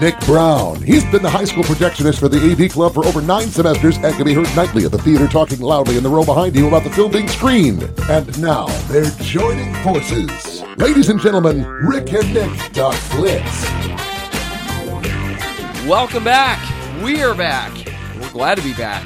Nick Brown. He's been the high school projectionist for the AV Club for over nine semesters and can be heard nightly at the theater talking loudly in the row behind you about the film being screened. And now they're joining forces. Ladies and gentlemen, Rick and Nick talk flicks. Welcome back. We are back. We're glad to be back.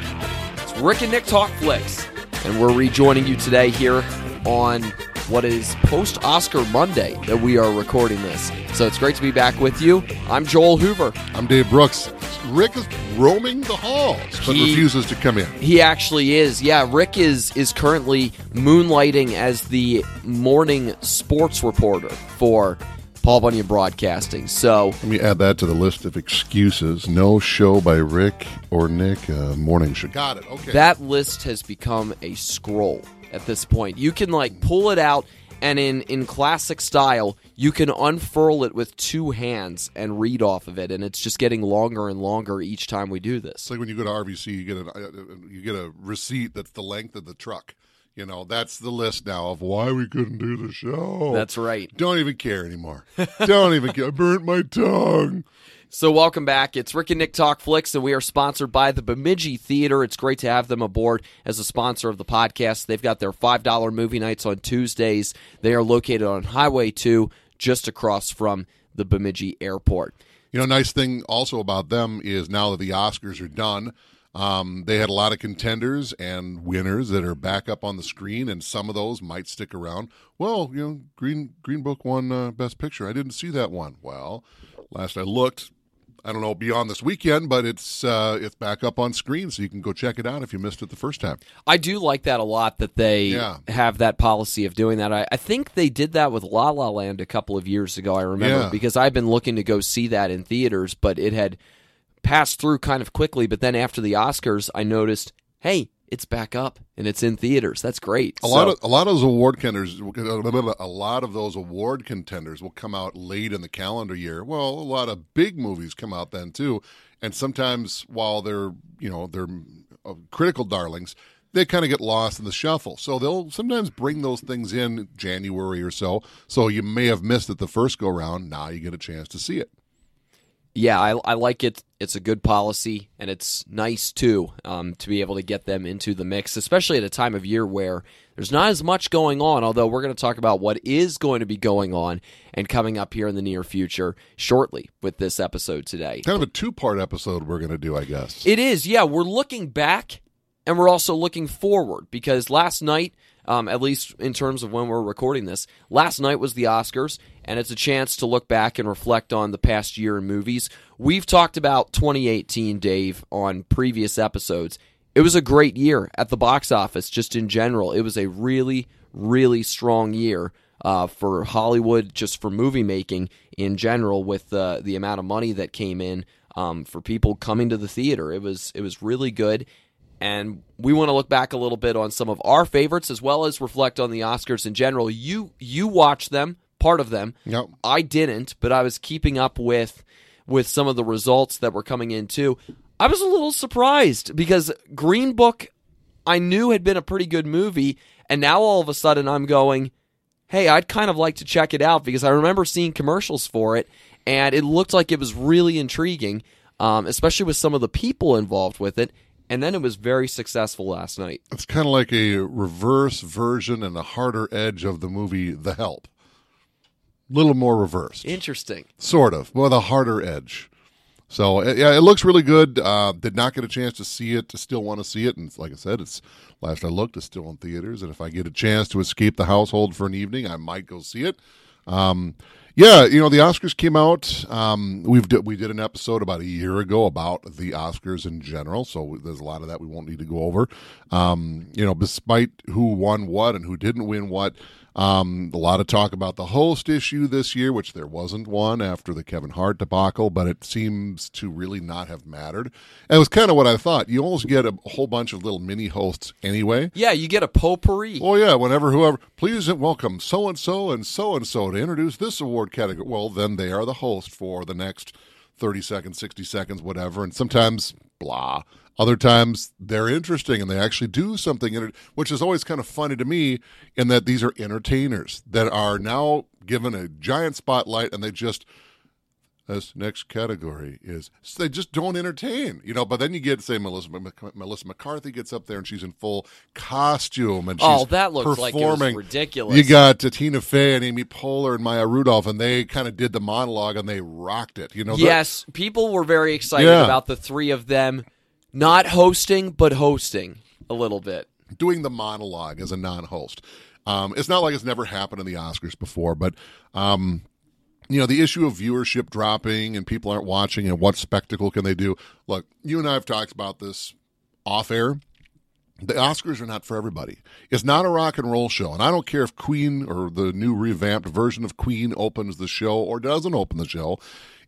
It's Rick and Nick Talk Flicks, and we're rejoining you today here on what is post Oscar Monday that we are recording this. So it's great to be back with you. I'm Joel Hoover. I'm Dave Brooks. Rick is roaming the halls, but He- refuses to come in. He actually is. Yeah, Rick is is currently moonlighting as the morning sports reporter for Paul Bunyan Broadcasting. So Let me add that to the list of excuses. No show by Rick or Nick. Uh, morning show. Got it. Okay. that list has become a scroll at this point. You can like pull it out and in in classic style, you can unfurl it with two hands and read off of it and it's just getting longer and longer each time we do this. it's like when you go to RVC, you get a uh, uh, you get a receipt that's the length of the truck. You know, that's the list now of why we couldn't do the show. That's right. Don't even care anymore. Don't even care. I burnt my tongue. So welcome back. It's Rick and Nick Talk Flicks, and we are sponsored by the Bemidji Theater. It's great to have them aboard as a sponsor of the podcast. They've got their five dollar movie nights on Tuesdays. They are located on Highway Two, just across from the Bemidji Airport. You know, nice thing also about them is now that the Oscars are done, um, they had a lot of contenders and winners that are back up on the screen, and some of those might stick around. Well, you know, Green Green Book won uh, Best Picture. I didn't see that one. Well, last I looked, I don't know beyond this weekend, but it's uh, it's back up on screen, so you can go check it out if you missed it the first time. I do like that a lot that they Yeah. have that policy of doing that. I, I think they did that with La La Land a couple of years ago. I remember Yeah. because I've been looking to go see that in theaters, but it had passed through kind of quickly. But then after the Oscars, I noticed, hey, it's back up and it's in theaters. That's great. A lot of a lot of those award contenders, a lot of those award contenders will come out late in the calendar year. Well, a lot of big movies come out then too, and sometimes while they're you know they're uh, critical darlings, they kind of get lost in the shuffle. So they'll sometimes bring those things in January or so. So you may have missed it the first go round. Now you get a chance to see it. Yeah, I, I like it. It's a good policy, and it's nice too um, to be able to get them into the mix, especially at a time of year where there's not as much going on. Although we're going to talk about what is going to be going on and coming up here in the near future shortly with this episode today. Kind of a two part episode we're going to do, I guess. It is, yeah. We're looking back and we're also looking forward because last night, um, at least in terms of when we're recording this, last night was the Oscars, and it's a chance to look back and reflect on the past year in movies. We've talked about 2018, Dave, on previous episodes. It was a great year at the box office, just in general. It was a really, really strong year uh, for Hollywood, just for movie making in general, with uh, the amount of money that came in um, for people coming to the theater. It was it was really good, and we want to look back a little bit on some of our favorites as well as reflect on the Oscars in general. You you watched them, part of them. Yep. I didn't, but I was keeping up with with some of the results that were coming in too. I was a little surprised because Green Book I knew had been a pretty good movie, and now all of a sudden I'm going, hey, I'd kind of like to check it out because I remember seeing commercials for it, and it looked like it was really intriguing, um, especially with some of the people involved with it. And then it was very successful last night. It's kind of like a reverse version and a harder edge of the movie The Help. Little more reversed. Interesting. Sort of, with a harder edge. So uh, yeah, it looks really good. Uh, did not get a chance to see it. Still want to see it, and like I said, it's last I looked, it's still in theaters. And if I get a chance to escape the household for an evening, I might go see it. Um, yeah, you know the Oscars came out. Um, we've di- we did an episode about a year ago about the Oscars in general, so there's a lot of that we won't need to go over. Um, you know, despite who won what and who didn't win what, Um, a lot of talk about the host issue this year, which there wasn't one after the Kevin Hart debacle, but it seems to really not have mattered. And it was kind of what I thought. You almost get a whole bunch of little mini hosts anyway. Yeah, you get a potpourri. Oh yeah, whenever whoever please welcome so and so and so and so to introduce this award category. Well, then they are the host for the next thirty seconds, sixty seconds, whatever. And sometimes blah. Other times they're interesting and they actually do something, in it, which is always kind of funny to me. In that these are entertainers that are now given a giant spotlight and they just this next category is so they just don't entertain, you know. But then you get say Melissa Melissa McCarthy gets up there and she's in full costume and she's oh that looks performing. like ridiculous. You got uh, Tina Fey and Amy Poehler and Maya Rudolph, and they kind of did the monologue and they rocked it. You know, yes, people were very excited Yeah. about the three of them not hosting but hosting a little bit. doing the monologue as a non-host. Um, it's not like it's never happened in the Oscars before, but um, you know the issue of viewership dropping and people aren't watching and what spectacle can they do? Look, you and I have talked about this off air. The Oscars are not for everybody. It's not a rock and roll show, and I don't care if Queen or the new revamped version of Queen opens the show or doesn't open the show.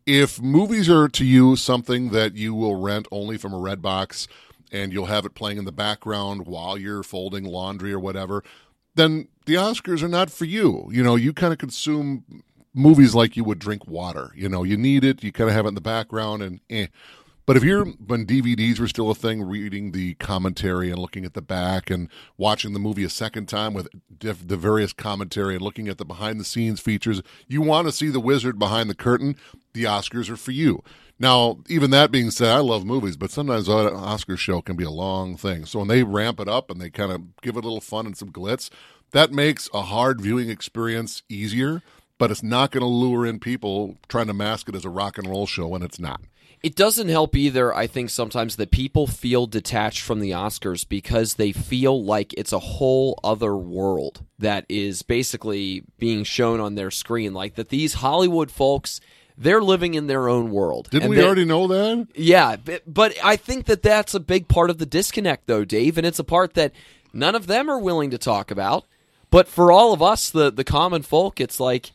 If movies are to you something that you will rent only from a red box and you'll have it playing in the background while you're folding laundry or whatever, then the Oscars are not for you. You know, you kind of consume movies like you would drink water. You know, you need it, you kind of have it in the background, and eh. But if you're when DVDs were still a thing, reading the commentary and looking at the back and watching the movie a second time with diff, the various commentary and looking at the behind the scenes features, you want to see the wizard behind the curtain. The Oscars are for you. Now, even that being said, I love movies, but sometimes an Oscar show can be a long thing. So when they ramp it up and they kind of give it a little fun and some glitz, that makes a hard viewing experience easier. But it's not going to lure in people trying to mask it as a rock and roll show when it's not. It doesn't help either, I think, sometimes that people feel detached from the Oscars because they feel like it's a whole other world that is basically being shown on their screen. Like that these Hollywood folks, they're living in their own world. Didn't And we already know that? Yeah, but, but I think that that's a big part of the disconnect, though, Dave, and it's a part that none of them are willing to talk about. But for all of us, the the common folk, it's like,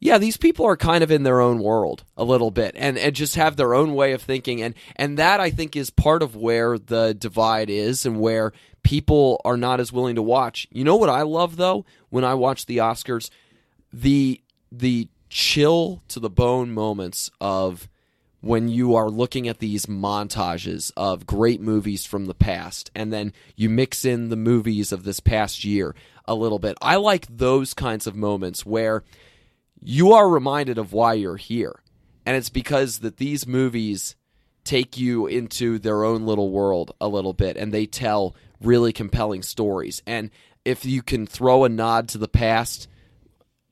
yeah, these people are kind of in their own world a little bit, and and just have their own way of thinking, and and that I think is part of where the divide is, and where people are not as willing to watch. You know what I love though when I watch the Oscars, the the chill to the bone moments of when you are looking at these montages of great movies from the past and then you mix in the movies of this past year a little bit. I like those kinds of moments where you are reminded of why you're here. And it's because that these movies take you into their own little world a little bit and they tell really compelling stories. And if you can throw a nod to the past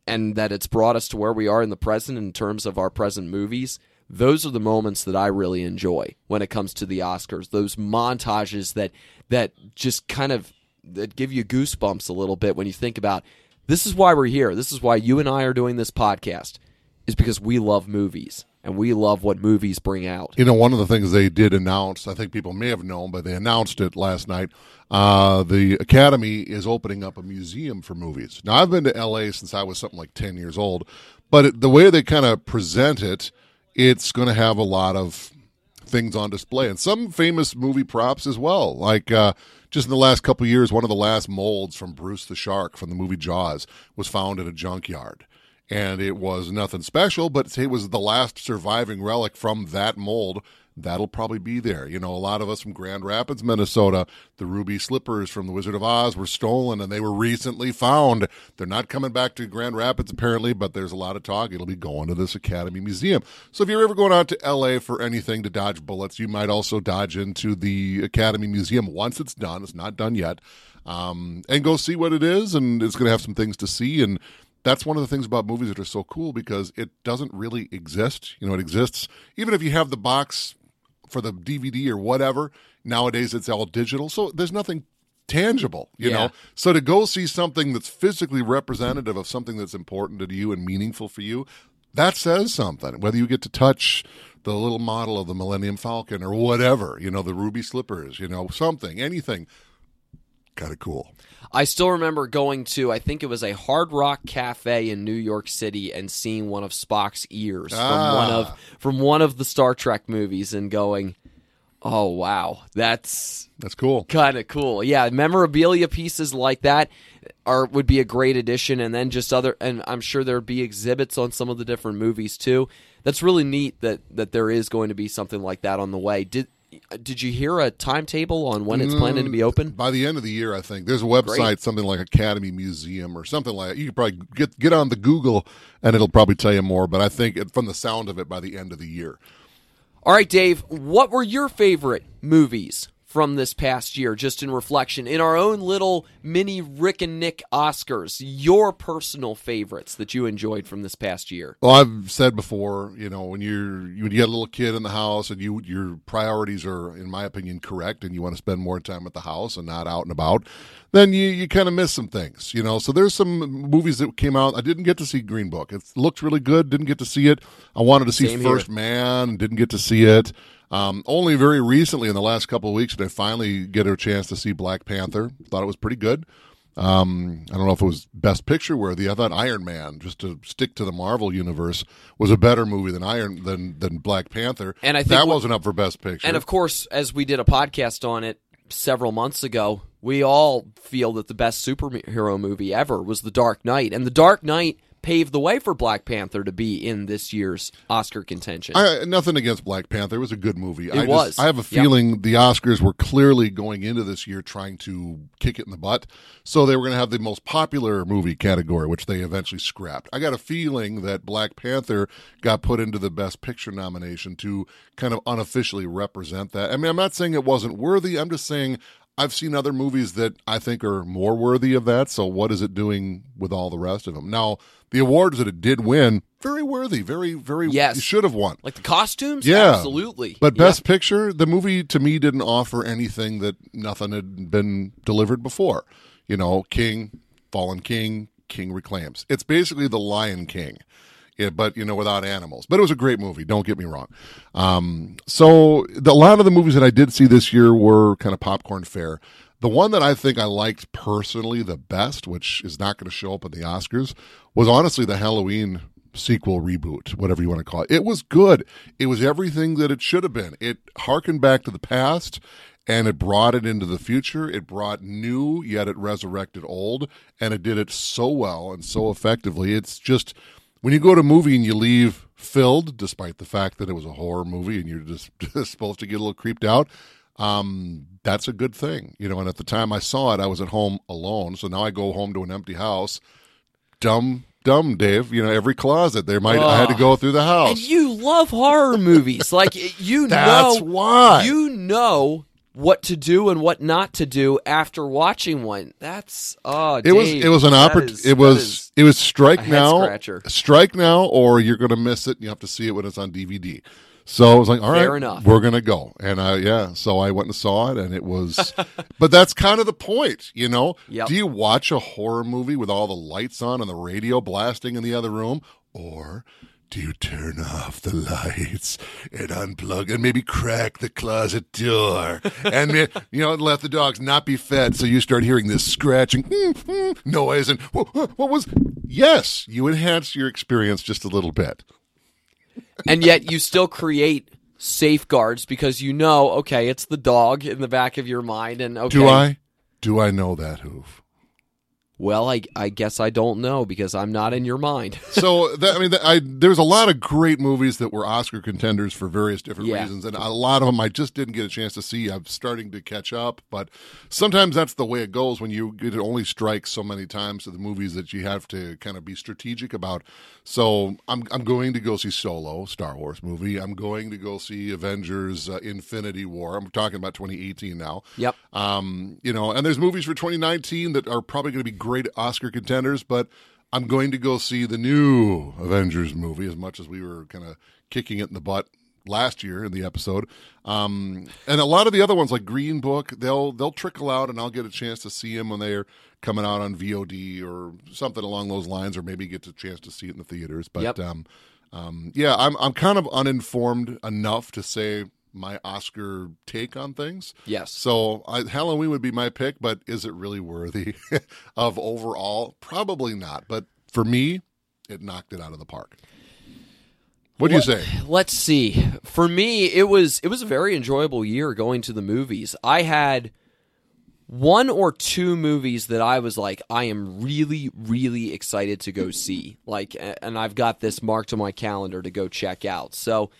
and that it's brought us to where we are in the present in terms of our present movies, those are the moments that I really enjoy when it comes to the Oscars. Those montages that that just kind of that give you goosebumps a little bit when you think about this is why we're here. This is why you and I are doing this podcast is because we love movies and we love what movies bring out. You know, one of the things they did announce, I think people may have known, but they announced it last night. Uh, the Academy is opening up a museum for movies. Now, I've been to LA since I was something like 10 years old, but it, the way they kind of present it, it's going to have a lot of things on display and some famous movie props as well. Like uh, just in the last couple years, one of the last molds from Bruce the Shark from the movie Jaws was found in a junkyard. And it was nothing special, but it was the last surviving relic from that mold. That'll probably be there. You know, a lot of us from Grand Rapids, Minnesota, the ruby slippers from The Wizard of Oz were stolen and they were recently found. They're not coming back to Grand Rapids apparently, but there's a lot of talk. It'll be going to this Academy Museum. So if you're ever going out to LA for anything to dodge bullets, you might also dodge into the Academy Museum once it's done. It's not done yet. Um, and go see what it is, and it's going to have some things to see. And that's one of the things about movies that are so cool because it doesn't really exist. You know, it exists even if you have the box for the DVD or whatever. Nowadays, it's all digital, so there's nothing tangible. You Yeah. know, so to go see something that's physically representative of something that's important to you and meaningful for you, that says something. Whether you get to touch the little model of the Millennium Falcon or whatever, you know, the ruby slippers, you know, something, anything, kind of cool. I still remember going to, I think it was a Hard Rock Cafe in New York City and seeing one of Spock's ears Ah. from one of from one of the Star Trek movies and going, "Oh wow, that's That's cool. kind of cool." Yeah, memorabilia pieces like that are would be a great addition and then just other and I'm sure there'd be exhibits on some of the different movies too. That's really neat that that there is going to be something like that on the way. Did Uh, did you hear a timetable on when it's planning to be mm, open? By the end of the year, I think there's a website, Great. something like Academy Museum or something like. That. You could probably get get on the Google, and it'll probably tell you more. But I think it, from the sound of it, by the end of the year, All right, Dave, what were your favorite movies from this past year, just in reflection, in our own little mini Rick and Nick Oscars? Your personal favorites that you enjoyed from this past year? Well, I've said before, you know, when you're when you get a little kid in the house and you your priorities are, in my opinion, correct, and you want to spend more time at the house and not out and about, then you you kind of miss some things, you know. So there's some movies that came out. I didn't get to see Green Book. It looked really good. Didn't get to see it. I wanted to see Same here. First Man. Didn't get to see it. Um, only very recently, in the last couple of weeks, did I finally get a chance to see Black Panther. Thought it was pretty good. Um, I don't know if it was Best Picture worthy. I thought Iron Man, just to stick to the Marvel universe, was a better movie than Iron than than Black Panther. And I think that what- wasn't up for Best Picture. And of course, as we did a podcast on it several months ago, we all feel that the best superhero movie ever was The Dark Knight. And The Dark Knight paved the way for Black Panther to be in this year's Oscar contention. I, nothing against Black Panther. It was a good movie. It I was. Just, I have a Yep. feeling the Oscars were clearly going into this year trying to kick it in the butt. So they were going to have the most popular movie category, which they eventually scrapped. I got a feeling that Black Panther got put into the Best Picture nomination to kind of unofficially represent that. I mean, I'm not saying it wasn't worthy. I'm just saying I've seen other movies that I think are more worthy of that. So what is it doing with all the rest of them? Now, the awards that it did win, very worthy, very, very, Yes. you should have won. like the costumes? Yeah, Absolutely. But Yeah. Best Picture, the movie to me didn't offer anything that nothing had been delivered before. You know, King, Fallen King, King reclaims. It's basically the Lion King, yeah, but you know, without animals. But it was a great movie. Don't get me wrong. Um, so the, a lot of the movies that I did see this year were kind of popcorn fare. The one that I think I liked personally the best, which is not going to show up at the Oscars, was honestly the Halloween sequel reboot, whatever you want to call it. It was good. It was everything that it should have been. It harkened back to the past and it brought it into the future. It brought new, yet it resurrected old, and it did it so well and so effectively. It's just when you go to a movie and you leave filled, despite the fact that it was a horror movie and you're just supposed to get a little creeped out. Um, that's a good thing, you know. And at the time I saw it, I was at home alone, so now I go home to an empty house. Dumb, dumb, Dave. You know, every closet there might I had to go through the house. And you love horror movies. Like you That's know why. you know what to do and what not to do after watching one. That's oh it was it was an opportunity. It was it was strike now, scratcher. strike now, or you're going to miss it. and You have to see it when it's on DVD. So I was like, all right, Fair enough. we're going to go, and I yeah. So I went and saw it, and it was. but that's kind of the point, you know. Yep. Do you watch a horror movie with all the lights on and the radio blasting in the other room, or do you turn off the lights and unplug and maybe crack the closet door? And you know let the dogs not be fed so you start hearing this scratching noise and what, was yes you enhance your experience just a little bit. And yet you still create safeguards because you know, okay, it's the dog in the back of your mind, and okay, do i? Do i know that hoof Well, I, I guess I don't know because I'm not in your mind. so that, I mean, that, I, there's a lot of great movies that were Oscar contenders for various different Yeah. reasons, and a lot of them I just didn't get a chance to see. I'm starting to catch up, but sometimes that's the way it goes when you it only strikes so many times to the movies that you have to kind of be strategic about. So I'm I'm going to go see Solo, Star Wars movie. I'm going to go see Avengers: uh, Infinity War. I'm talking about 2018 now. Yep. Um, you know, and there's movies for 2019 that are probably going to be great Oscar contenders, but I'm going to go see the new Avengers movie as much as we were kind of kicking it in the butt last year in the episode. Um, and a lot of the other ones like Green Book, they'll they'll trickle out and I'll get a chance to see them when they're coming out on VOD or something along those lines or maybe get a chance to see it in the theaters. But Yep. um um, yeah, I'm I'm kind of uninformed enough to say my Oscar take on things. Yes. So I, Halloween would be my pick, but is it really worthy of overall? Probably not. But for me, it knocked it out of the park. What do you say? Let's see. For me, it was it was a very enjoyable year going to the movies. I had one or two movies that I was like, I am really, really excited to go see. Like, and I've got this marked on my calendar to go check out. So,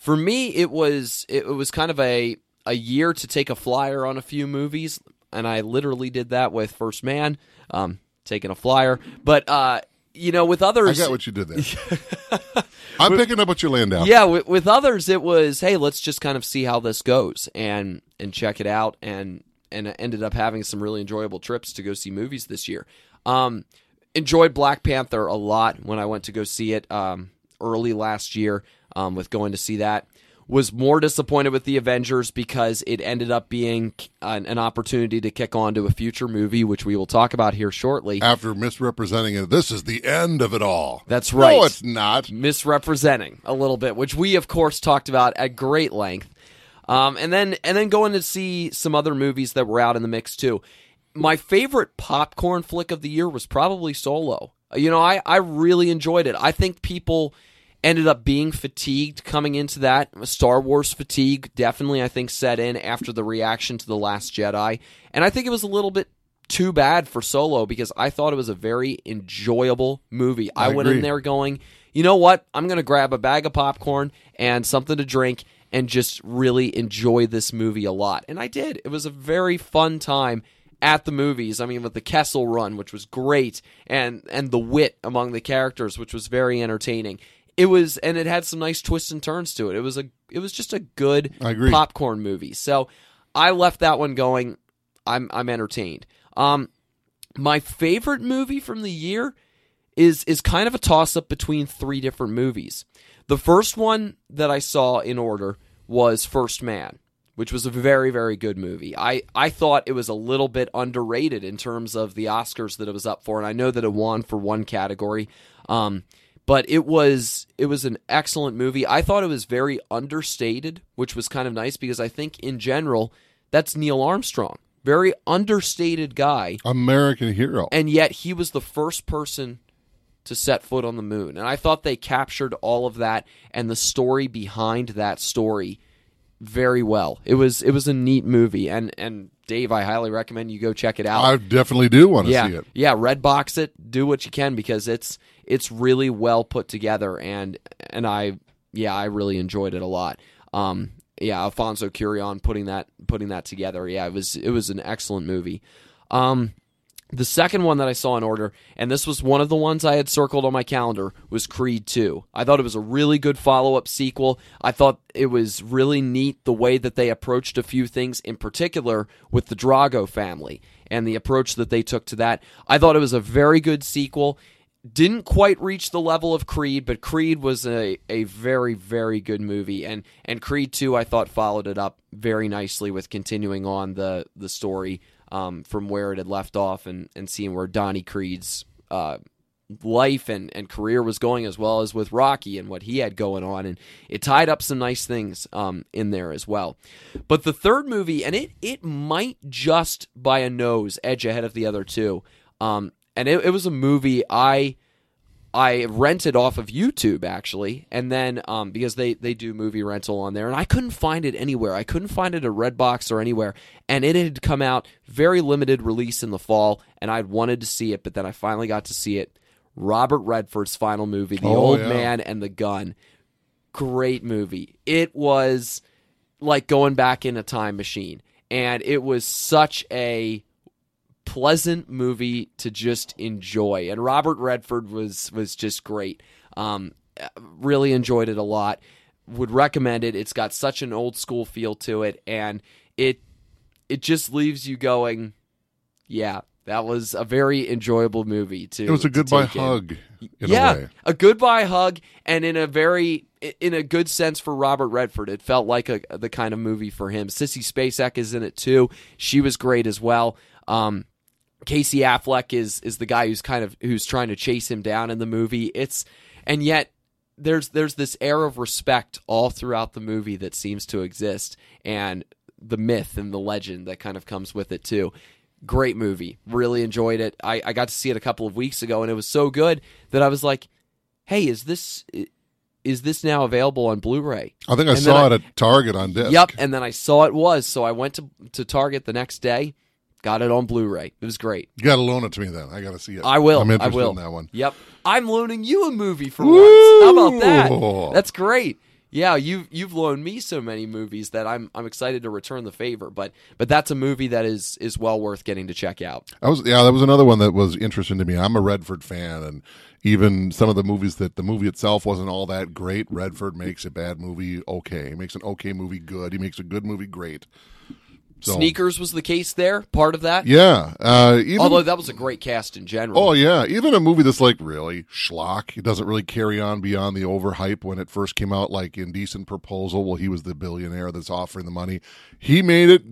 for me, it was it was kind of a a year to take a flyer on a few movies, and I literally did that with First Man, um, taking a flyer. But uh, you know, with others, I got what you did there. I'm picking up what you're laying down. yeah, with, with others, it was hey, let's just kind of see how this goes and and check it out, and and I ended up having some really enjoyable trips to go see movies this year. Um, enjoyed Black Panther a lot when I went to go see it um, early last year. Um, with going to see that, was more disappointed with the Avengers because it ended up being an, an opportunity to kick on to a future movie, which we will talk about here shortly. After misrepresenting it, this is the end of it all. That's right. No, it's not. misrepresenting a little bit, which we of course talked about at great length. Um, and then and then going to see some other movies that were out in the mix too. My favorite popcorn flick of the year was probably Solo. You know, I, I really enjoyed it. I think people ended up being fatigued coming into that. Star Wars fatigue definitely, I think, set in after the reaction to The Last Jedi. And I think it was a little bit too bad for Solo because I thought it was a very enjoyable movie. I, I went in there going, you know what? I'm going to grab a bag of popcorn and something to drink and just really enjoy this movie a lot. And I did. It was a very fun time at the movies. I mean, with the Kessel run, which was great, and and the wit among the characters, which was very entertaining. It was, and it had some nice twists and turns to it. It was a, it was just a good popcorn movie. So I left that one going. I'm I'm entertained. Um, my favorite movie from the year is is kind of a toss up between three different movies. The first one that I saw in order was First Man, which was a very very good movie. I I thought it was a little bit underrated in terms of the Oscars that it was up for, and I know that it won for one category. Um, but it was it was an excellent movie. I thought it was very understated, which was kind of nice because I think in general that's Neil Armstrong, very understated guy American hero. and yet he was the first person to set foot on the moon. And I thought they captured all of that and the story behind that story very well. It was it was a neat movie, and and Dave, I highly recommend you go check it out. I definitely do want to yeah, see it. yeah, red box it, do what you can because it's it's really well put together, and and I yeah I really enjoyed it a lot. Um, yeah, Alfonso Cuarón putting that putting that together. Yeah, it was it was an excellent movie. Um, the second one that I saw in order, and this was one of the ones I had circled on my calendar, was Creed 2. I thought it was a really good follow up sequel. I thought it was really neat the way that they approached a few things, in particular with the Drago family and the approach that they took to that. I thought it was a very good sequel. Didn't quite reach the level of Creed, but Creed was a, a very, very good movie. And, and Creed 2, I thought, followed it up very nicely with continuing on the, the story um, from where it had left off and, and seeing where Donnie Creed's uh, life and, and career was going, as well as with Rocky and what he had going on. And it tied up some nice things um, in there as well. But the third movie, and it, it might just by a nose edge ahead of the other two. Um, and it, it was a movie I. I rented off of YouTube actually, and then um, because they they do movie rental on there, and I couldn't find it anywhere. I couldn't find it at Redbox or anywhere, and it had come out very limited release in the fall, and I'd wanted to see it, but then I finally got to see it. Robert Redford's final movie, The Oh, Old yeah. Man and the Gun, great movie. It was like going back in a time machine, and it was such a pleasant movie to just enjoy. And Robert Redford was was just great. Um, really enjoyed it a lot. Would recommend it. It's got such an old school feel to it, and it it just leaves you going, yeah. That was a very enjoyable movie too. It was a goodbye hug in yeah, a way. a goodbye hug, and in a very in a good sense for Robert Redford. It felt like a the kind of movie for him. Sissy Spacek is in it too. She was great as well. Um, Casey Affleck is is the guy who's kind of who's trying to chase him down in the movie. It's and yet there's there's this air of respect all throughout the movie that seems to exist, and the myth and the legend that kind of comes with it too. Great movie, really enjoyed it. I, I got to see it a couple of weeks ago, and it was so good that I was like, "Hey, is this is this now available on Blu-ray?" I think I And saw I- it at Target on disc. Yep, and then I saw it was, so I went to to Target the next day, got it on Blu-ray. It was great. You got to loan it to me then. I got to see it. I will. I'm I interested will. in that one. Yep. I'm loaning you a movie for once. How about that? That's great. Yeah, you've you've loaned me so many movies that I'm I'm excited to return the favor. But but that's a movie that is is well worth getting to check out. I was yeah, that was another one that was interesting to me. I'm a Redford fan, and even some of the movies that the movie itself wasn't all that great. Redford makes a bad movie okay. He makes an okay movie good. He makes a good movie great. So, Sneakers was the case there, part of that. Yeah. Uh, even Although that was a great cast in general. Oh yeah, even a movie that's like really schlock. It doesn't really carry on beyond the overhype when it first came out. Like Indecent Proposal. Well, he was the billionaire that's offering the money. He made it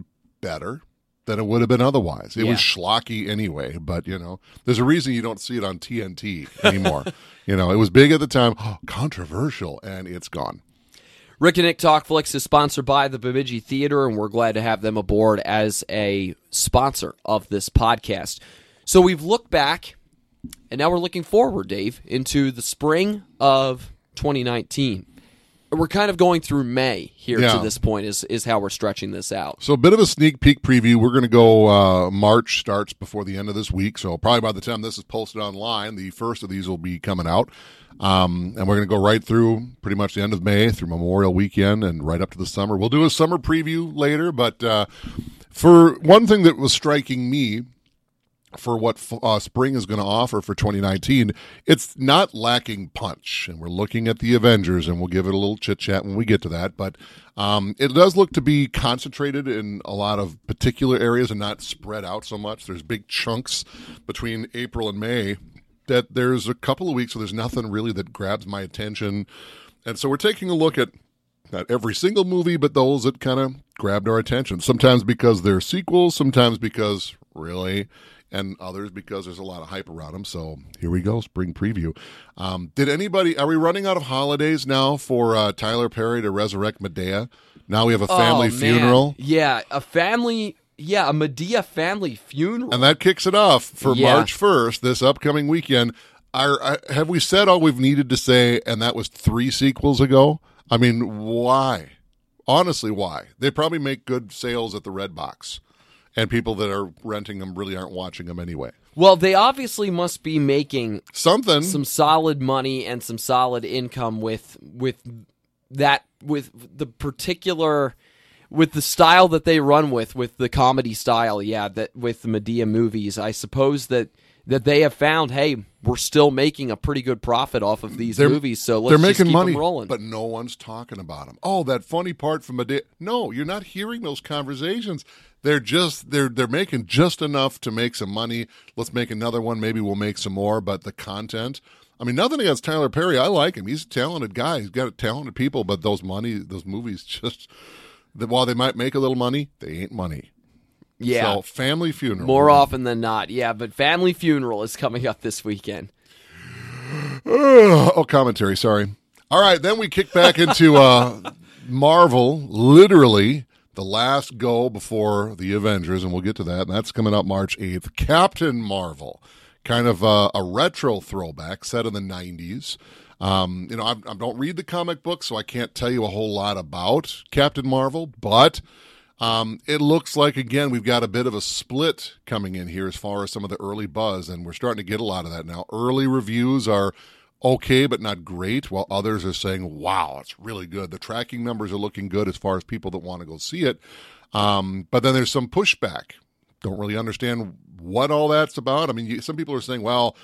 better than it would have been otherwise. It Yeah. was schlocky anyway, but you know, there's a reason you don't see it on TNT anymore. you know, it was big at the time, controversial, and it's gone. Rick and Nick Talk Flicks is sponsored by the Bemidji Theater, and we're glad to have them aboard as a sponsor of this podcast. So we've looked back, and now we're looking forward, Dave, into the spring of 2019. We're kind of going through May here Yeah. to this point, is, is how we're stretching this out. So a bit of a sneak peek preview. We're going to go. Uh, March starts before the end of this week, so probably by the time this is posted online, the first of these will be coming out. Um, and we're going to go right through pretty much the end of May through Memorial Weekend and right up to the summer. We'll do a summer preview later, but uh, for one thing that was striking me for what uh, spring is going to offer for 2019, it's not lacking punch. And we're looking at the Avengers, and we'll give it a little chit chat when we get to that. But um, it does look to be concentrated in a lot of particular areas and not spread out so much. There's big chunks between April and May that there's a couple of weeks where there's nothing really that grabs my attention. And so we're taking a look at not every single movie, but those that kind of grabbed our attention. Sometimes because they're sequels, sometimes because really, and others because there's a lot of hype around them. So here we go, spring preview. Um, did anybody? Are we running out of holidays now for uh, Tyler Perry to resurrect Madea? Now we have a family Oh, funeral, Yeah, a family, yeah, a Madea family funeral. and that kicks it off for Yeah. March first, this upcoming weekend. Are, are, have we said all we've needed to say? And that was three sequels ago. I mean, why? Honestly, why? They probably make good sales at the Red Box, and people that are renting them really aren't watching them anyway. well, they obviously must be making Something. some solid money and some solid income with with that with the particular with the style that they run with with the comedy style yeah that with the Madea movies I suppose that that they have found hey we're still making a pretty good profit off of these They're- movies so let's they're making keep money, rolling but no one's talking about them. Oh, that funny part from Madea. No, you're not hearing those conversations. They're just they're they're making just enough to make some money. Let's make another one. Maybe we'll make some more. But the content. I mean, nothing against Tyler Perry. I like him. He's a talented guy. He's got talented people. But those money, those movies, just that while they might make a little money, they ain't money. yeah So family funeral. more often than not yeah but family funeral is coming up this weekend oh, commentary. Sorry. All right, then we kick back into uh, Marvel. Literally the last go before the Avengers, and we'll get to that. And that's coming up March eighth. Captain Marvel, kind of uh, a retro throwback set in the '90s. Um, you know, I, I don't read the comic book, so I can't tell you a whole lot about Captain Marvel, but um, it looks like again we've got a bit of a split coming in here as far as some of the early buzz, and we're starting to get a lot of that now. Early reviews are okay, but not great, while others are saying, "Wow, it's really good." The tracking numbers are looking good as far as people that want to go see it. Um, but then there's some pushback. Don't really understand what all that's about. I mean, you, some people are saying, "Well,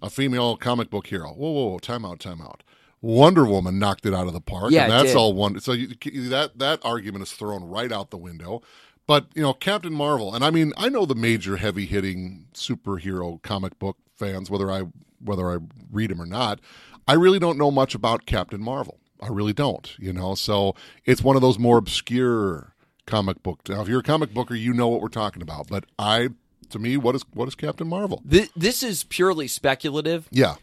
a female comic book hero." Whoa, whoa, whoa! Time out, time out. Wonder Woman knocked it out of the park, Yeah, and that's all one. So you, that that argument is thrown right out the window. But you know, Captain Marvel, and I mean, I know the major heavy hitting superhero comic book fans, whether I whether I read them or not. I really don't know much about Captain Marvel. I really don't. You know, so it's one of those more obscure comic book. Now, if you're a comic booker, you know what we're talking about. But I, to me, what is what is Captain Marvel? Th- this is purely speculative Yeah,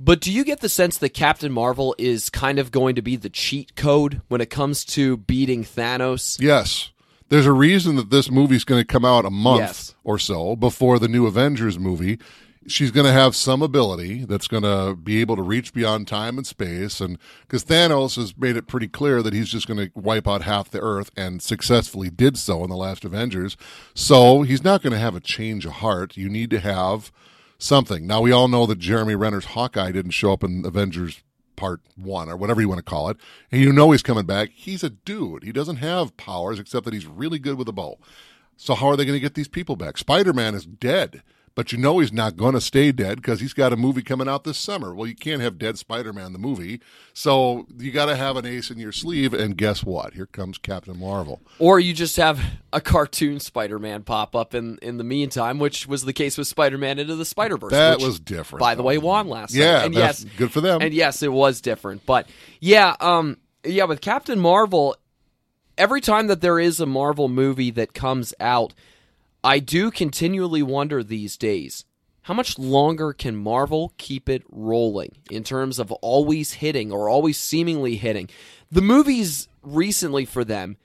But do you get the sense that Captain Marvel is kind of going to be the cheat code when it comes to beating Thanos? Yes. There's a reason that this movie's going to come out a month Yes. or so before the new Avengers movie. She's going to have some ability that's going to be able to reach beyond time and space. And because Thanos has made it pretty clear that he's just going to wipe out half the Earth and successfully did so in the last Avengers. So he's not going to have a change of heart. You need to have something. Now, we all know that Jeremy Renner's Hawkeye didn't show up in Avengers part one or whatever you want to call it. And you know he's coming back. He's a dude. He doesn't have powers except that he's really good with a bow. So how are they going to get these people back? Spider Man is dead, but you know he's not going to stay dead because he's got a movie coming out this summer. Well, you can't have dead Spider Man the movie, so you got to have an ace in your sleeve. And guess what? Here comes Captain Marvel. Or you just have a cartoon Spider Man pop up in, in the meantime, which was the case with Spider Man Into the Spider Verse. That was different. by the way, won last Yeah, night. And yes, good for them. And yes, it was different. But yeah, um, yeah, with Captain Marvel, every time that there is a Marvel movie that comes out, I do continually wonder these days how much longer can Marvel keep it rolling in terms of always hitting or always seemingly hitting? The movies recently for them,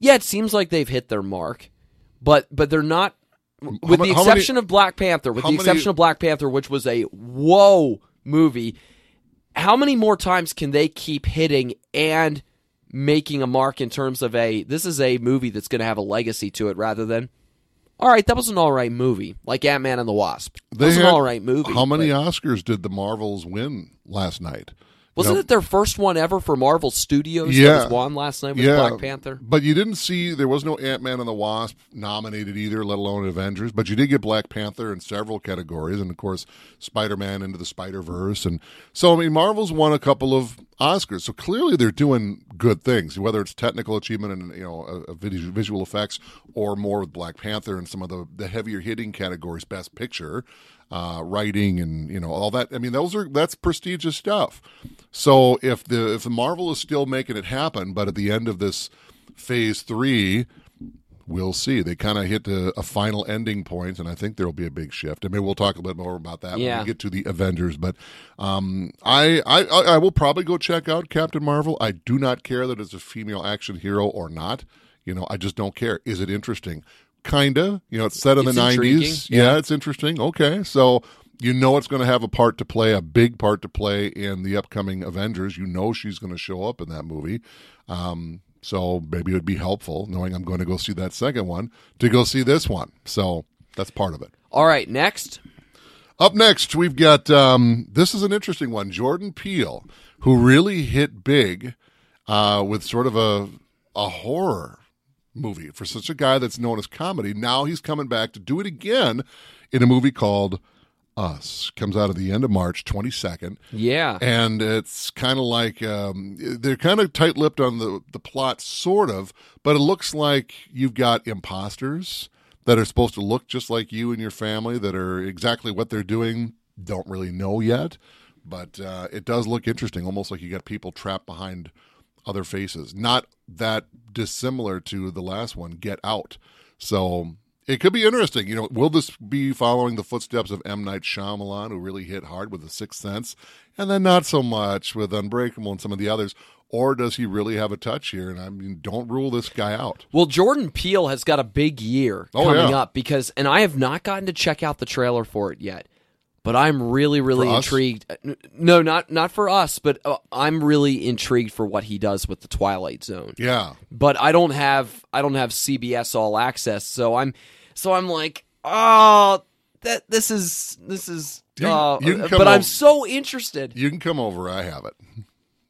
yeah, it seems like they've hit their mark, but but they're not. With the how many- exception of Black Panther, with the many- exception of Black Panther, which was a whoa movie, how many more times can they keep hitting and making a mark in terms of a this is a movie that's going to have a legacy to it rather than all right that was an all right movie like Ant-Man and the Wasp that was an all right movie How many but- Oscars did the Marvels win last night? Wasn't know- it their first one ever for Marvel Studios Yeah. that was won last night with yeah, Black Panther But you didn't see there was no Ant Man and the Wasp nominated either, let alone Avengers. But you did get Black Panther in several categories, and of course Spider Man into the Spider Verse, and so I mean Marvel's won a couple of Oscars. So clearly they're doing good things, whether it's technical achievement and you know a, a visual effects, or more with Black Panther and some of the the heavier hitting categories, Best Picture. Uh, writing and you know all that. I mean, those are that's prestigious stuff. So if the if the Marvel is still making it happen, but at the end of this phase three, we'll see. They kind of hit a, a final ending point, and I think there will be a big shift. I mean, we'll talk a bit more about that when we get to the Avengers. But um, I, I I I will probably go check out Captain Marvel. I do not care that it's a female action hero or not. You know, I just don't care. Is it interesting? Kinda. You know, it's set in It's the nineties. Yeah, it's interesting. Okay, so you know it's going to have a part to play, a big part to play in the upcoming Avengers. You know she's going to show up in that movie. Um, so maybe it would be helpful knowing I'm going to go see that second one to go see this one. So that's part of it. all right next Up next, we've got um, this is an interesting one. Jordan Peele, who really hit big uh, with sort of a a horror movie for such a guy that's known as comedy. Now he's coming back to do it again in a movie called Us. Comes out at the end of March, twenty second yeah and it's kind of like um, they're kind of tight-lipped on the the plot, sort of. But it looks like you've got imposters that are supposed to look just like you and your family, that are exactly what they're doing. Don't really know yet, but uh, it does look interesting. Almost like you got people trapped behind other faces. Not that dissimilar to the last one, Get Out. So it could be interesting. You know, will this be following the footsteps of M. Night Shyamalan, who really hit hard with The Sixth Sense, and then not so much with Unbreakable and some of the others? Or does he really have a touch here? And I mean, don't rule this guy out. Well, Jordan Peele has got a big year Oh, coming yeah. up because, and I have not gotten to check out the trailer for it yet, but I'm really, really intrigued. Uh, No, not not for us, but uh, I'm really intrigued for what he does with the Twilight Zone. Yeah. But I don't have I don't have CBS All Access, so I'm so I'm like, oh, that this is this is. You- uh, you come but I'm so interested. You can come over. I have it.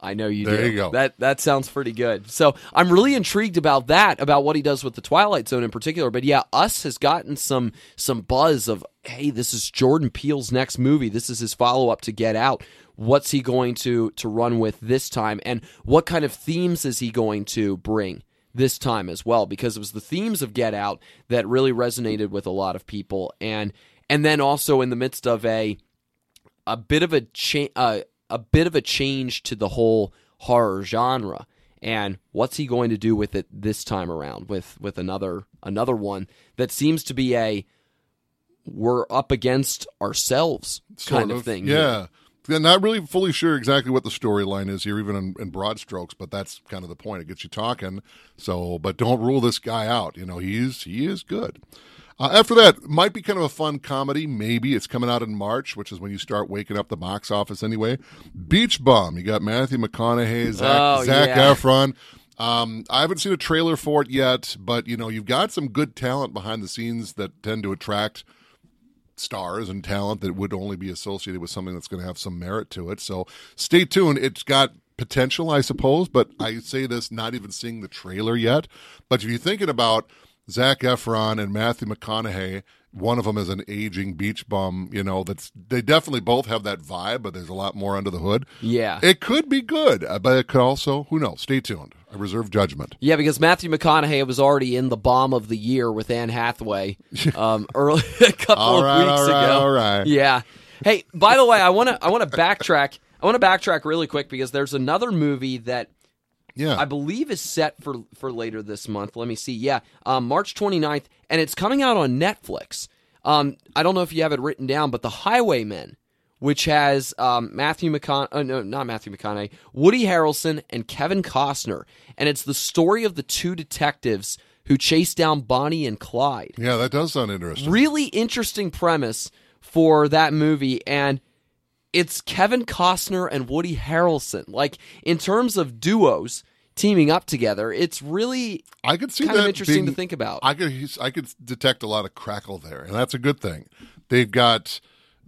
I know you There do. you go. That that sounds pretty good. So I'm really intrigued about that, about what he does with the Twilight Zone in particular. But yeah, Us has gotten some some buzz of hey, this is Jordan Peele's next movie. This is his follow up to Get Out. What's he going to to run with this time, and what kind of themes is he going to bring? This time as well, because it was the themes of Get Out that really resonated with a lot of people, and and then also in the midst of a a bit of a cha- uh, a bit of a change to the whole horror genre and what's he going to do with it this time around with with another another one that seems to be a we're up against ourselves Sort kind of, thing Yeah. Yeah, not really fully sure exactly what the storyline is here, even in, in, broad strokes, but that's kind of the point. It gets you talking. So, but don't rule this guy out. You know, he's he is good. Uh, after that, might be kind of a fun comedy. Maybe it's coming out in March, which is when you start waking up the box office anyway. Beach Bum. You got Matthew McConaughey, Zach, oh, Zach yeah. Efron. Um, I haven't seen a trailer for it yet, but you know, you've got some good talent behind the scenes that tend to attract stars and talent that would only be associated with something that's going to have some merit to it. So stay tuned. It's got potential, I suppose, but I say this not even seeing the trailer yet. But if you're thinking about Zac Efron and Matthew McConaughey, one of them is an aging beach bum, you know, that's they definitely both have that vibe, but there's a lot more under the hood. Yeah. It could be good, uh, but it could also, who knows? Stay tuned. I reserve judgment. Yeah, because Matthew McConaughey was already in the bomb of the year with Anne Hathaway um, early a couple right, of weeks all right, ago. All right. Yeah. Hey, by the way, I want to I want to backtrack. I want to backtrack really quick because there's another movie that Yeah. I believe is set for for later this month. Let me see. Yeah, um, March 29th, and it's coming out on Netflix. Um, I don't know if you have it written down, but The Highwaymen, which has um, Matthew McCon, uh, no, not Matthew McConaughey, Woody Harrelson, and Kevin Costner, and it's the story of the two detectives who chase down Bonnie and Clyde. yeah, that does sound interesting. Really interesting premise for that movie, and it's Kevin Costner and Woody Harrelson. Like in terms of duos teaming up together, it's really I could see kind of interesting being- to think about. I could I could detect a lot of crackle there, and that's a good thing. They've got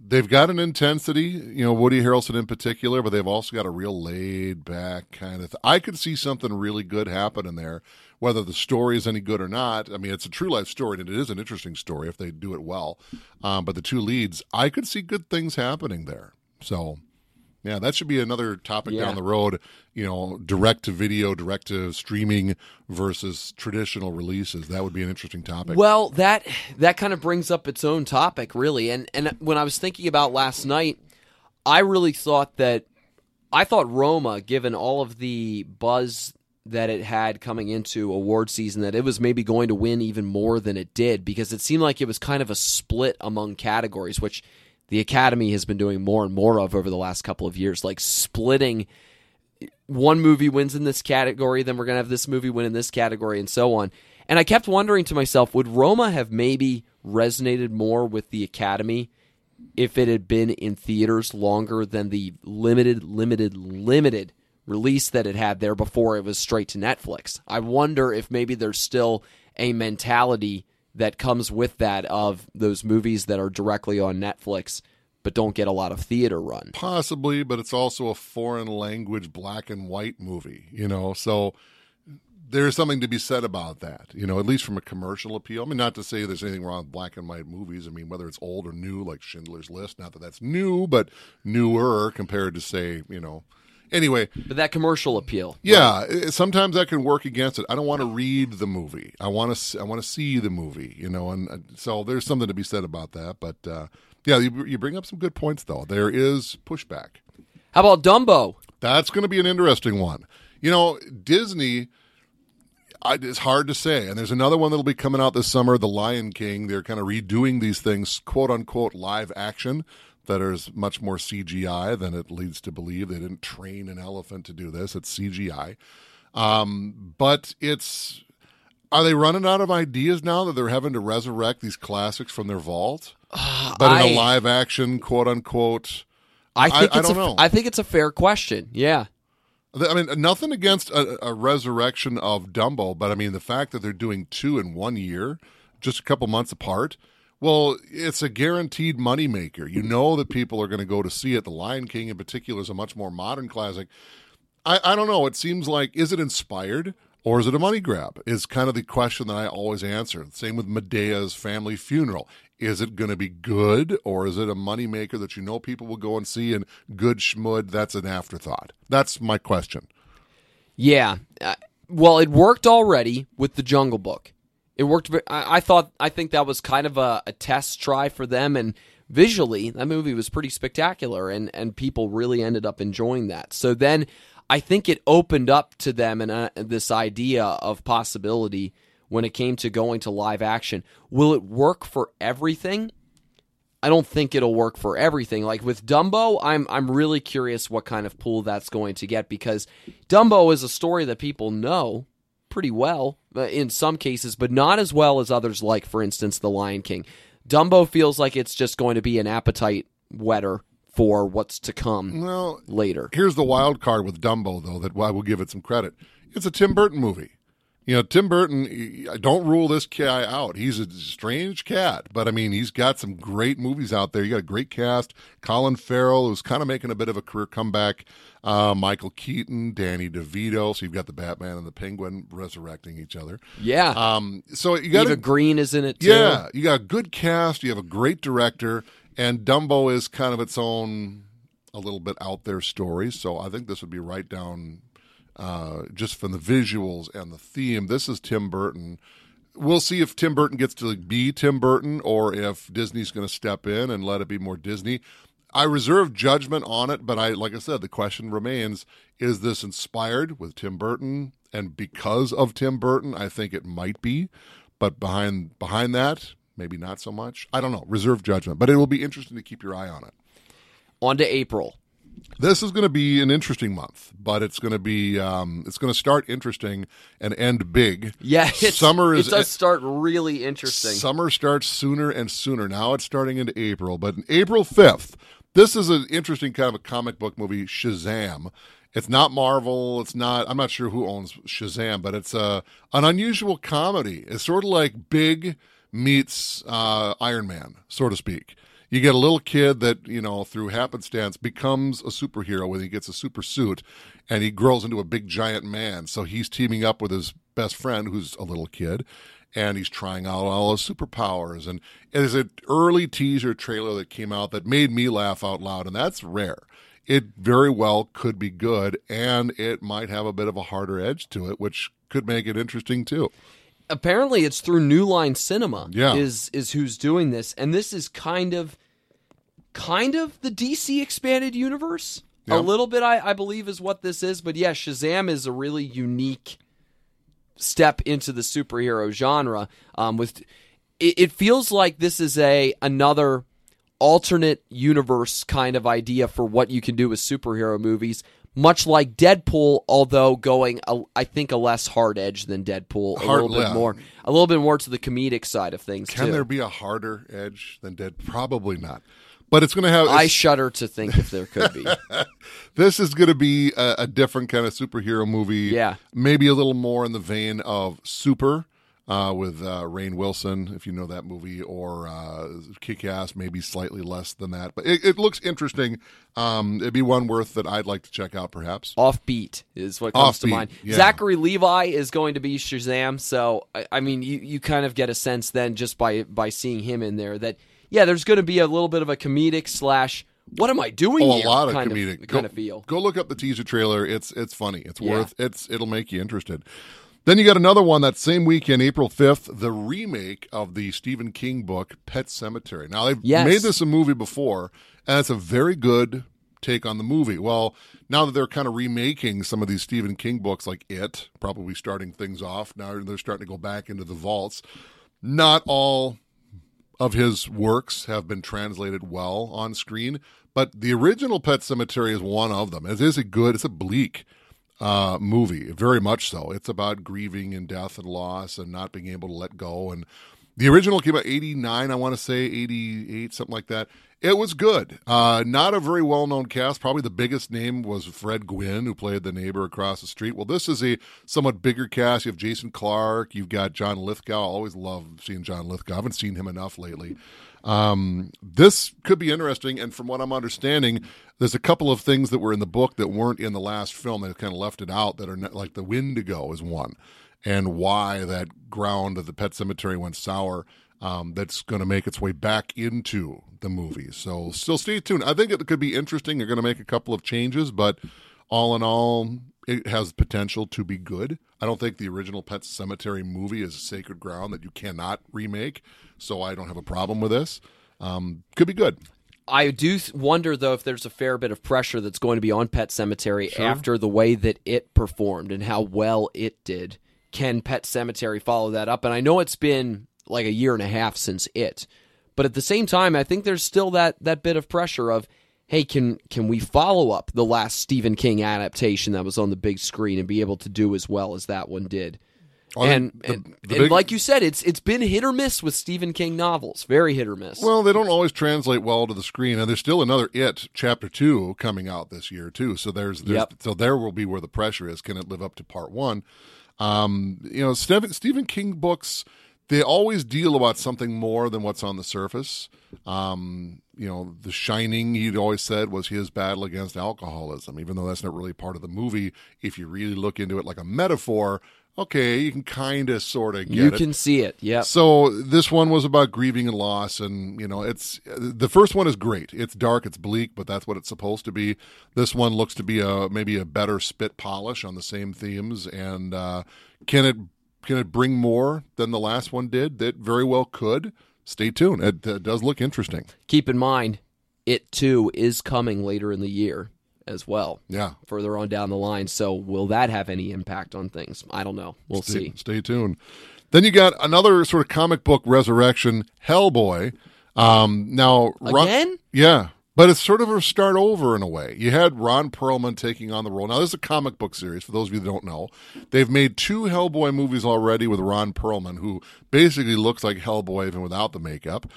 they've got an intensity, you know, Woody Harrelson in particular, but they've also got a real laid back kind of. Th- I could see something really good happening there. Whether the story is any good or not, I mean, it's a true life story, and it is an interesting story if they do it well. Um, but the two leads, I could see good things happening there. So, yeah, that should be another topic Yeah. down the road. You know, direct to video, direct to streaming versus traditional releases. That would be an interesting topic. Well, that that kind of brings up its own topic, really. And and when I was thinking about last night, I really thought that I thought Roma, given all of the buzz that it had coming into award season, that it was maybe going to win even more than it did because it seemed like it was kind of a split among categories, which the Academy has been doing more and more of over the last couple of years, like splitting one movie wins in this category, then we're going to have this movie win in this category, and so on. And I kept wondering to myself, would Roma have maybe resonated more with the Academy if it had been in theaters longer than the limited, limited, limited release that it had there before it was straight to Netflix? I wonder if maybe there's still a mentality that comes with that of those movies that are directly on Netflix but don't get a lot of theater run. Possibly, but it's also a foreign language black and white movie, you know, so there's something to be said about that, you know, at least from a commercial appeal. I mean, not to say there's anything wrong with black and white movies. I mean, whether it's old or new, like Schindler's List, not that that's new, but newer compared to, say, you know, anyway, But that commercial appeal. yeah, i- sometimes that can work against it. I don't want to read the movie. I want to. I want to see the movie. You know, and uh, so there's something to be said about that. But uh, yeah, you, you bring up some good points though. There is pushback. How about Dumbo? That's going to be an interesting one. You know, Disney. I, it's hard to say. And there's another one that'll be coming out this summer, The Lion King. They're kind of redoing these things, quote unquote, live action, that is much more CGI than it leads to believe. They didn't train an elephant to do this, it's CGI. Um, but it's. Are they running out of ideas now that they're having to resurrect these classics from their vault? But in I- a live action, quote unquote. I think I it's don't a, know. I think it's a fair question. Yeah. I mean, nothing against a, a resurrection of Dumbo, but I mean, the fact that they're doing two in one year, just a couple months apart, well, it's a guaranteed moneymaker. You know that people are going to go to see it. The Lion King, in particular, is a much more modern classic. I, I don't know. It seems like, is it inspired or is it a money grab? Is kind of the question that I always answer. Same with Madea's family funeral. Is it going to be good or is it a moneymaker that you know people will go and see and good schmud? That's an afterthought. That's my question. Yeah. Uh, well, it worked already with the Jungle Book. It worked. I, I thought. I think that was kind of a, a test try for them, and visually, that movie was pretty spectacular, and and people really ended up enjoying that. So then, I think it opened up to them and uh, this idea of possibility when it came to going to live action. Will it work for everything? I don't think it'll work for everything. Like with Dumbo, I'm I'm really curious what kind of pool that's going to get because Dumbo is a story that people know pretty well uh, in some cases, but not as well as others like for instance The Lion King. Dumbo feels like it's just going to be an appetite wetter for what's to come Well, later. here's the wild card with Dumbo, though, that I will give it some credit. It's a Tim Burton movie. You know, Tim Burton, I don't rule this guy out. He's a strange cat, but I mean, he's got some great movies out there. You got a great cast. Colin Farrell, who's kind of making a bit of a career comeback. Uh, Michael Keaton, Danny DeVito. So you've got the Batman and the Penguin resurrecting each other. Yeah. Um, so you got Eva Green is in it too. yeah, you got a good cast. You have a great director, and Dumbo is kind of its own, a little bit out there story. So I think this would be right down, uh, just from the visuals and the theme. This is Tim Burton. We'll see if Tim Burton gets to be Tim Burton, or if Disney's going to step in and let it be more Disney. I reserve judgment on it, but I, like I said, the question remains: Is this inspired with Tim Burton? And because of Tim Burton, I think it might be. But behind behind that, maybe not so much. I don't know. Reserve judgment, but it will be interesting to keep your eye on it. On to April. This is going to be an interesting month, but it's going to be um, it's going to start interesting and end big. Yeah, it's, summer is it does start really interesting. Summer starts sooner and sooner. Now it's starting into April, but April 5th, this is an interesting kind of a comic book movie, Shazam. It's not Marvel. It's not. I'm not sure who owns Shazam, but it's a an unusual comedy. It's sort of like Big meets uh, Iron Man, so to speak. You get a little kid that you know through happenstance becomes a superhero when he gets a super suit, and he grows into a big giant man. So he's teaming up with his best friend, who's a little kid, and he's trying out all his superpowers. And there's an early teaser trailer that came out that made me laugh out loud, and that's rare. It very well could be good, and it might have a bit of a harder edge to it, which could make it interesting too. Apparently, it's through New Line Cinema. Yeah. is is who's doing this, and this is kind of, kind of the DC expanded universe. A little bit, I, I believe, is what this is. But yeah, Shazam is a really unique step into the superhero genre. Um, with it, it feels like this is a another alternate universe kind of idea for what you can do with superhero movies. Much like Deadpool, although going, a, I think, a less hard edge than Deadpool, a Hard- little bit yeah. more, a little bit more to the comedic side of things Can too. there be a harder edge than Dead? Probably not. But it's going to have. I shudder to think if there could be. this is going to be a, a different kind of superhero movie. Yeah. Maybe a little more in the vein of Super uh, with uh, Rainn Wilson, if you know that movie, or uh, Kick Ass, maybe slightly less than that. But it, it looks interesting. Um, it'd be one worth that I'd like to check out, perhaps. Offbeat is what comes to Offbeat, mind. yeah. Zachary Levi is going to be Shazam, so I, I mean, you, you kind of get a sense then just by by seeing him in there that yeah, there's going to be a little bit of a comedic slash what am I doing Oh, a lot of kind comedic of, go, kind of feel. Go look up the teaser trailer. It's it's funny. It's Yeah. worth it's it'll make you interested. Then you got another one that same weekend, April fifth, the remake of the Stephen King book Pet Sematary. Now they've Yes. made this a movie before, and it's a very good take on the movie. Well, now that they're kind of remaking some of these Stephen King books, like It, probably starting things off. Now they're starting to go back into the vaults. Not all of his works have been translated well on screen, but the original Pet Sematary is one of them. It is a good, it's a bleak uh, movie, very much so. It's about grieving and death and loss and not being able to let go. And the original came out 89, I want to say, 88, something like that. It was good. Uh, not a very well known cast. Probably the biggest name was Fred Gwynne, who played the neighbor across the street. Well, this is a somewhat bigger cast. You have Jason Clarke. You've got John Lithgow. I always love seeing John Lithgow. I haven't seen him enough lately. Um, this could be interesting. And from what I'm understanding, there's a couple of things that were in the book that weren't in the last film. They kind of left it out that are not, like the Wendigo is one, and why that ground of the pet cemetery went sour. Um, that's going to make its way back into the movie. So, still stay tuned. I think it could be interesting. They're going to make a couple of changes, but all in all, it has potential to be good. I don't think the original Pet Sematary movie is sacred ground that you cannot remake. So, I don't have a problem with this. Um, could be good. I do wonder though if there's a fair bit of pressure that's going to be on Pet Sematary after the way that it performed and how well it did. Can Pet Sematary follow that up? And I know it's been like a year and a half since it, But at the same time, I think there's still that that bit of pressure of, hey, can can we follow up the last Stephen King adaptation that was on the big screen and be able to do as well as that one did? Well, and the- and, the and like you said, it's it's been hit or miss with Stephen King novels, very hit or miss. Well, they don't always translate well to the screen, and there's still another It Chapter Two coming out this year too. So there's, there's Yep. so there will be where the pressure is. Can it live up to Part One? Um, you know, Stephen, Stephen King books they always deal about something more than what's on the surface. Um, you know, The Shining, he'd always said was his battle against alcoholism, even though that's not really part of the movie. If you really look into it like a metaphor, okay, you can kind of sort of get you it. can see it. yeah. So this one was about grieving and loss, and you know, it's the first one is great. It's dark, it's bleak, but that's what it's supposed to be. This one looks to be a maybe a better spit polish on the same themes, and uh, can it can it bring more than the last one did? That very well could. Stay tuned. It, uh does look interesting. Keep in mind, it too is coming later in the year as well. Yeah. Further on down the line. So will that have any impact on things? I don't know. We'll Stay, see. Stay tuned. Then you got another sort of comic book resurrection, Hellboy. Um, now, Ron- Again? yeah, but it's sort of a start over in a way. You had Ron Perlman taking on the role. Now, this is a comic book series. For those of you that don't know, they've made two Hellboy movies already with Ron Perlman, who basically looks like Hellboy even without the makeup.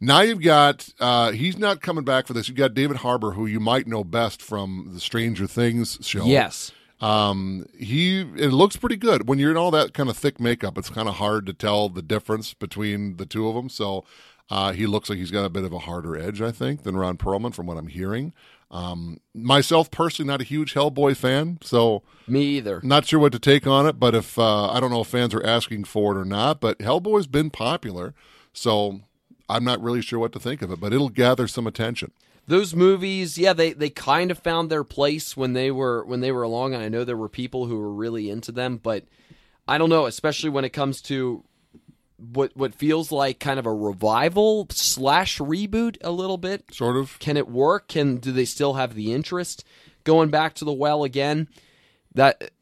Now you've got uh, he's not coming back for this. You've got David Harbour, who you might know best from the Stranger Things show. Yes. Um, he it looks pretty good when you're in all that kind of thick makeup. It's kind of hard to tell the difference between the two of them. So uh, he looks like he's got a bit of a harder edge, I think, than Ron Perlman, from what I'm hearing. Um, myself personally, not a huge Hellboy fan, so Me either. not sure what to take on it. But if uh, I don't know if fans are asking for it or not, but Hellboy's been popular, so I'm not really sure what to think of it. But it'll gather some attention. Those movies, yeah, they, they kind of found their place when they were when they were along, and I know there were people who were really into them, but I don't know, especially when it comes to what what feels like kind of a revival slash reboot a little bit. Sort of. Can it work? Can do they still have the interest going back to the well again? That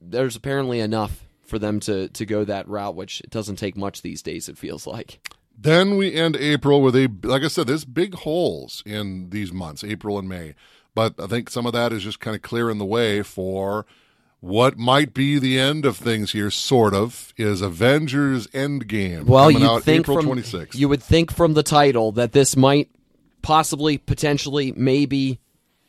there's apparently enough for them to to go that route, which it doesn't take much these days. It feels like. Then we end April with a, like I said, there's big holes in these months, April and May. But I think some of that is just kind of clearing the way for what might be the end of things here, sort of, is Avengers Endgame. Well, coming you out think April from 26th. you would think from the title that this might possibly, potentially, maybe,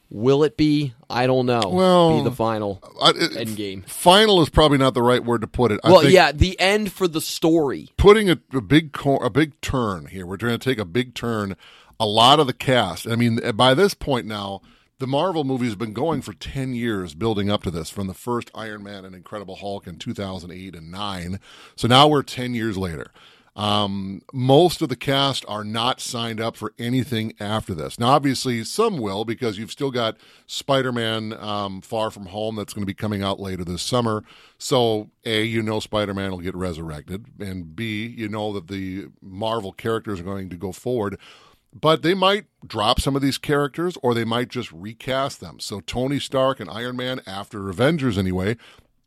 will it be? I don't know. Well, be the final I- it- Endgame. Final is probably not the right word to put it. I Well, yeah, the end for the story. putting a, a big cor- a big turn here. We're trying to take a big turn. A lot of the cast. I mean, by this point now, the Marvel movie has been going for ten years, building up to this, from the first Iron Man and Incredible Hulk in two thousand eight and nine. So now we're ten years later. Um, most of the cast are not signed up for anything after this. Now, obviously, some will because you've still got Spider Man um, Far From Home that's going to be coming out later this summer. So, A, you know Spider Man will get resurrected, and B, you know that the Marvel characters are going to go forward. But they might drop some of these characters or they might just recast them. So, Tony Stark and Iron Man, after Avengers anyway,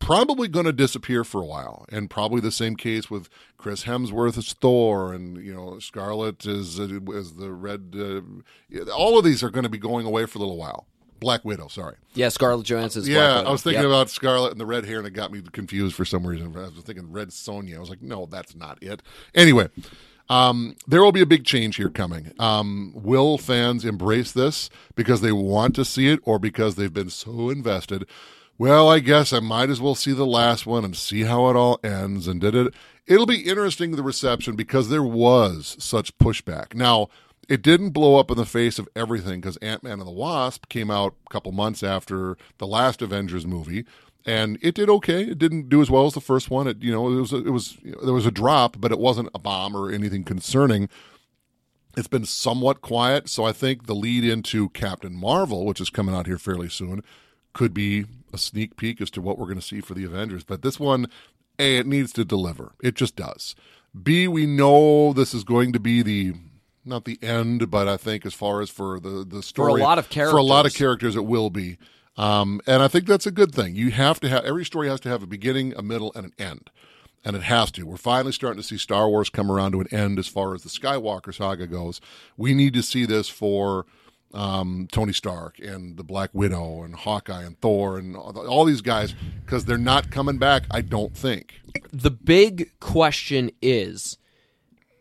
probably going to disappear for a while, and probably the same case with Chris Hemsworth as Thor, and you know Scarlet is as the Red. Uh, all of these are going to be going away for a little while. Black Widow, sorry. Yeah, Scarlett Johansson's. yeah, Black Widow. I was thinking Yep. about Scarlet and the red hair, and it got me confused for some reason. I was thinking Red Sonja. I was like, no, that's not it. Anyway. Um, there will be a big change here coming. Um, will fans embrace this because they want to see it or because they've been so invested? Well, I guess I might as well see the last one and see how it all ends. And did it? It'll be interesting the reception because there was such pushback. Now, it didn't blow up in the face of everything because Ant Man and the Wasp came out a couple months after the last Avengers movie, and it did okay. It didn't do as well as the first one. It you know it was it was you know, there was a drop, but it wasn't a bomb or anything concerning. It's been somewhat quiet, so I think the lead into Captain Marvel, which is coming out here fairly soon, could be a sneak peek as to what we're going to see for the Avengers. But this one, A, it needs to deliver. It just does. B, we know this is going to be the not the end, but I think as far as for the the story for a lot of characters, for a lot of characters. characters, it will be. Um, and I think that's a good thing. You have to have every story has to have a beginning, a middle, and an end. and it has to. We're finally starting to see Star Wars come around to an end as far as the Skywalker saga goes. We need to see this for um, Tony Stark and the Black Widow and Hawkeye and Thor and all, all these guys because they're not coming back. I don't think. The big question is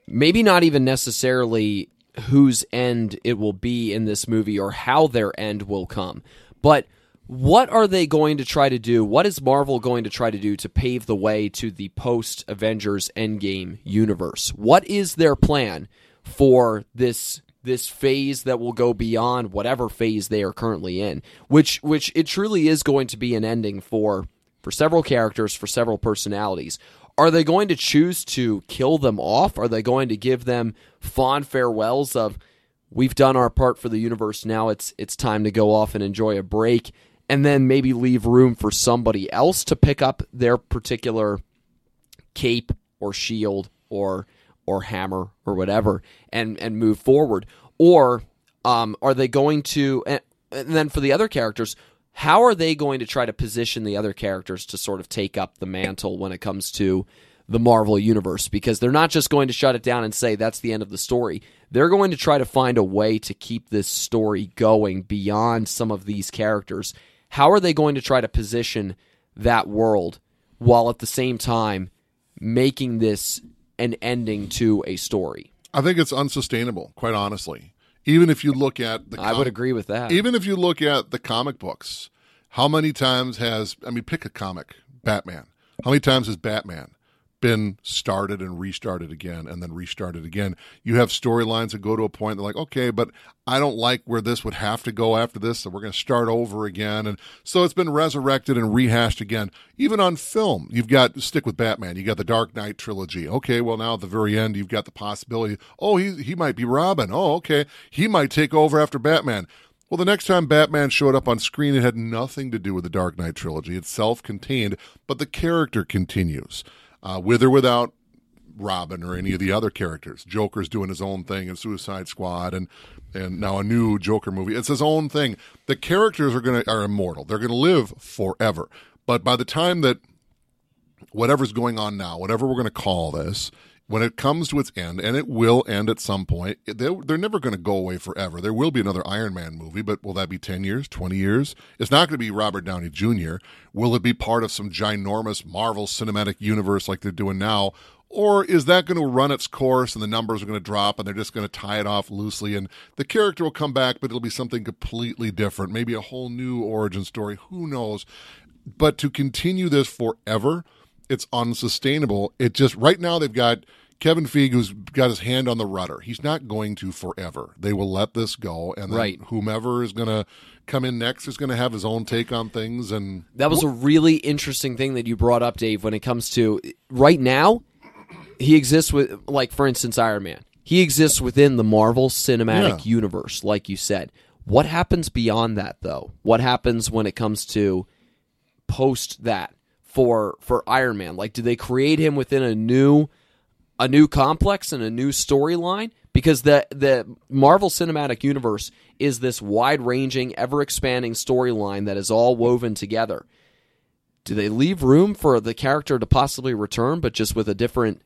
maybe not even necessarily whose end it will be in this movie or how their end will come, but what are they going to try to do? What is Marvel going to try to do to pave the way to the post Avengers Endgame universe? What is their plan for this this phase that will go beyond whatever phase they are currently in? Which which it truly is going to be an ending for for several characters, for several personalities. Are they going to choose to kill them off? Are they going to give them fond farewells of we've done our part for the universe now it's it's time to go off and enjoy a break and then maybe leave room for somebody else to pick up their particular cape or shield or or hammer or whatever and and move forward? Or um, are they going to and, and then for the other characters how are they going to try to position the other characters to sort of take up the mantle when it comes to the Marvel universe? Because they're not just going to shut it down and say that's the end of the story. They're going to try to find a way to keep this story going beyond some of these characters. How are they going to try to position that world while at the same time making this an ending to a story? I think it's unsustainable, quite honestly. Even if you look at the, I would agree with that. Even if you look at the comic books, how many times has I mean, pick a comic, Batman. How many times has Batman been started and restarted again and then restarted again. You have storylines that go to a point they're like, okay, but I don't like where this would have to go after this, so we're going to start over again. And so it's been resurrected and rehashed again. Even on film, you've got stick with Batman. You got the Dark Knight trilogy. Okay, well now at the very end, you've got the possibility. Oh, he he might be Robin. Oh, okay, he might take over after Batman. Well, the next time Batman showed up on screen, it had nothing to do with the Dark Knight trilogy. It's self contained, but the character continues uh, with or without Robin or any of the other characters. Joker's doing his own thing in Suicide Squad, and and now a new Joker movie. It's his own thing. The characters are gonna are immortal. They're gonna live forever. But by the time that whatever's going on now, whatever we're gonna call this, when it comes to its end, and it will end at some point, they're, never going to go away forever. There will be another Iron Man movie, but will that be 10 years, 20 years? It's not going to be Robert Downey Jr. Will it be part of some ginormous Marvel cinematic universe like they're doing now? Or is that going to run its course and the numbers are going to drop and they're just going to tie it off loosely and the character will come back, but it'll be something completely different, maybe a whole new origin story? Who knows? But to continue this forever, it's unsustainable. It just, right now, they've got Kevin Feige, who's got his hand on the rudder, he's not going to forever. They will let this go, and then right. whomever is going to come in next is going to have his own take on things. And that was a really interesting thing that you brought up, Dave. When it comes to right now, he exists with, like, for instance, Iron Man. He exists within the Marvel Cinematic yeah. Universe, like you said. What happens beyond that, though? What happens when it comes to post that for for Iron Man? Like, do they create him within a new a new complex and a new storyline because the the Marvel Cinematic Universe is this wide-ranging, ever-expanding storyline that is all woven together. Do they leave room for the character to possibly return but just with a different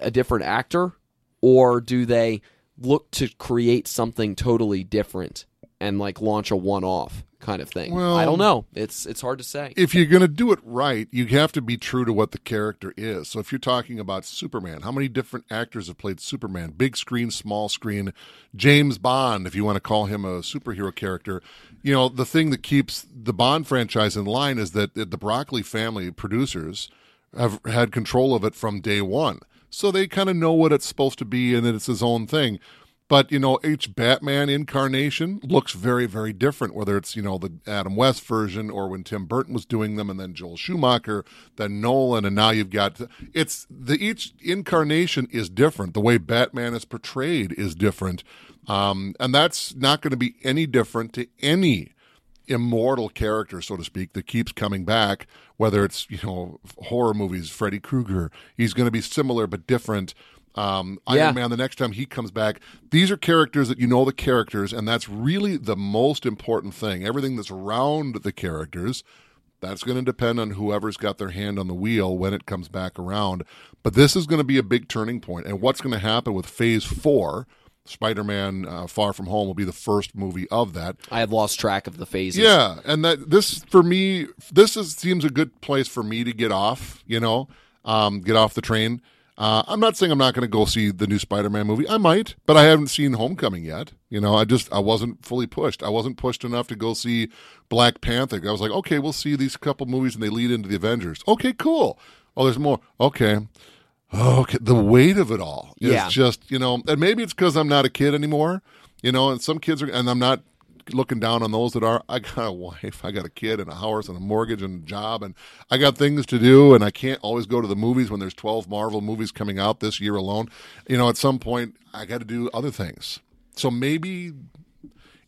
a different actor or do they look to create something totally different and like launch a one-off? Kind of thing. Well, I don't know. It's it's hard to say. If you're going to do it right, you have to be true to what the character is. So if you're talking about Superman, how many different actors have played Superman? Big screen, small screen, James Bond, if you want to call him a superhero character. You know, the thing that keeps the Bond franchise in line is that the Broccoli family producers have had control of it from day 1. So they kind of know what it's supposed to be and that it's his own thing. But you know, each Batman incarnation looks very, very different. Whether it's you know the Adam West version or when Tim Burton was doing them, and then Joel Schumacher, then Nolan, and now you've got it's the each incarnation is different. The way Batman is portrayed is different, um, and that's not going to be any different to any immortal character, so to speak, that keeps coming back. Whether it's you know horror movies, Freddy Krueger, he's going to be similar but different um, Iron yeah. Man the next time he comes back. These are characters that you know the characters, and that's really the most important thing. Everything that's around the characters, That's going to depend on whoever's got their hand on the wheel when it comes back around. But this is going to be a big turning point. And what's going to happen with Phase Four? Spider-Man: uh, Far From Home will be the first movie of that. I have lost track of the phases. Yeah, and that this for me, this is, seems a good place for me to get off. You know, um, get off the train. Uh, I'm not saying I'm not going to go see the new Spider-Man movie. I might, but I haven't seen Homecoming yet. You know, I just I wasn't fully pushed. I wasn't pushed enough to go see Black Panther. I was like, okay, we'll see these couple movies and they lead into the Avengers. Okay, cool. Oh, there's more. Okay. Okay, the weight of it all is Yeah. just you know, and maybe it's because I'm not a kid anymore, you know, and some kids are, and I'm not looking down on those that are. I got a wife, I got a kid, and a house, and a mortgage, and a job, and I got things to do, and I can't always go to the movies when there's 12 Marvel movies coming out this year alone. You know, at some point, I got to do other things. So maybe,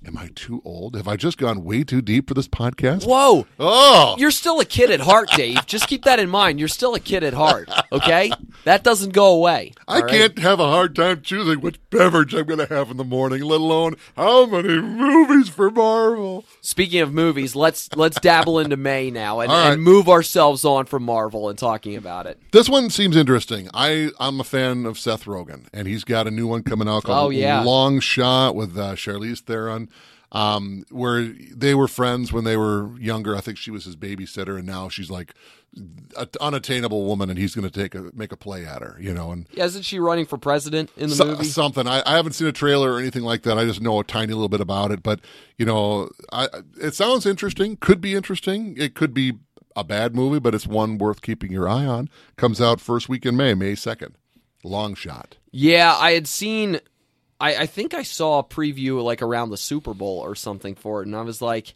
am I too old? Have I just gone way too deep for this podcast? Whoa. Oh, You're still a kid at heart, Dave. Just keep that in mind. You're still a kid at heart, okay? That doesn't go away. I right? can't have a hard time choosing which beverage I'm going to have in the morning, let alone how many movies for Marvel. Speaking of movies, let's let's dabble into May now and, right. and move ourselves on from Marvel and talking about it. This one seems interesting. I I'm a fan of Seth Rogen, and he's got a new one coming out called Oh, yeah. Long Shot with uh, Charlize Theron, um, where they were friends when they were younger. I think she was his babysitter, and now she's like an unattainable woman, and he's going to take a make a play at her, you know, and. Isn't she running for president in the So- movie? Something. I, I haven't seen a trailer or anything like that. I just know a tiny little bit about it. But you know, I, it sounds interesting. Could be interesting. It could be a bad movie, but it's one worth keeping your eye on. Comes out first week in May, May second. Long shot. Yeah, I had seen. I, I think I saw a preview like around the Super Bowl or something for it, and I was like,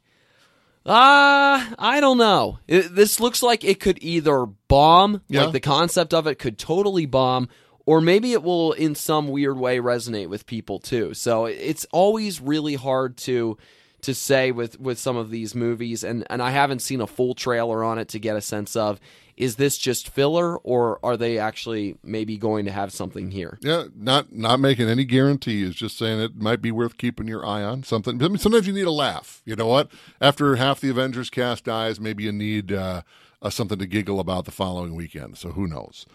ah, I don't know. It, this looks like it could either bomb, Yeah. like the concept of it could totally bomb, or maybe it will in some weird way resonate with people too. So it's always really hard to to say with with some of these movies and and I haven't seen a full trailer on it to get a sense of is this just filler or are they actually maybe going to have something here? Yeah, not not making any guarantees. Just saying it might be worth keeping your eye on. Something. I mean, sometimes you need a laugh. You know what? After half the Avengers cast dies, maybe you need uh, uh, something to giggle about the following weekend. So who knows?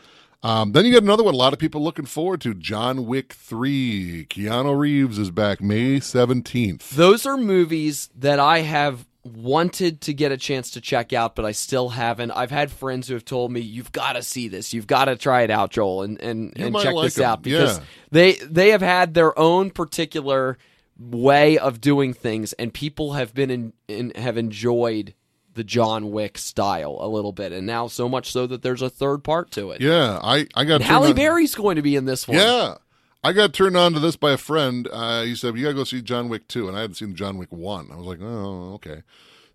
Um, then you get another one. A lot of people looking forward to John Wick Three. Keanu Reeves is back May seventeenth. Those are movies that I have wanted to get a chance to check out, but I still haven't. I've had friends who have told me, "You've got to see this. You've got to try it out, Joel, and and, You and check like this out because Yeah. they they have had their own particular way of doing things, and people have been in, in have enjoyed the John Wick style a little bit, and now so much so that there's a third part to it. Yeah, I I got Halle Berry's going to be in this one. Yeah. I got turned on to this by a friend. Uh, he said, You got to go see John Wick 2. And I hadn't seen John Wick 1. I was like, Oh, okay.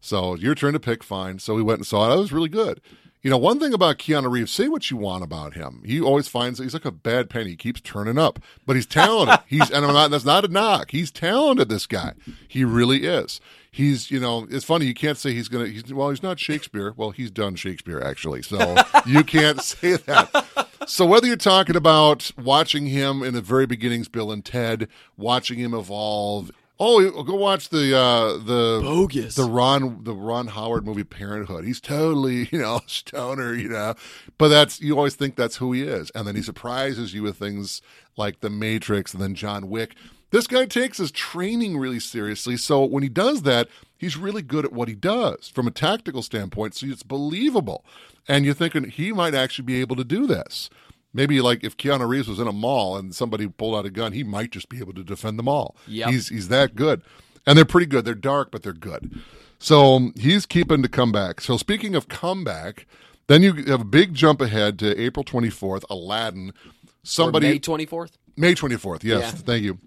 So your turn to pick, fine. So we went and saw it. It was really good. You know, one thing about Keanu Reeves, say what you want about him. He always finds that he's like a bad penny. He keeps turning up, but he's talented. he's and I'm not, that's not a knock. He's talented. This guy, he really is. He's, you know, it's funny. You can't say he's gonna. He's well, he's not Shakespeare. Well, he's done Shakespeare actually, so you can't say that. So whether you're talking about watching him in the very beginnings, Bill and Ted, watching him evolve. Oh, go watch the uh, the Bogus. the Ron the Ron Howard movie Parenthood. He's totally you know stoner, you know, but that's you always think that's who he is, and then he surprises you with things like The Matrix and then John Wick. This guy takes his training really seriously, so when he does that, he's really good at what he does from a tactical standpoint. So it's believable, and you're thinking he might actually be able to do this. Maybe like if Keanu Reeves was in a mall and somebody pulled out a gun, he might just be able to defend the mall. Yep. He's he's that good, and they're pretty good. They're dark, but they're good. So um, he's keeping to come back. So speaking of comeback, then you have a big jump ahead to April twenty fourth. Aladdin. Or Somebody May twenty fourth. May 24th. Yes, Yeah. thank you.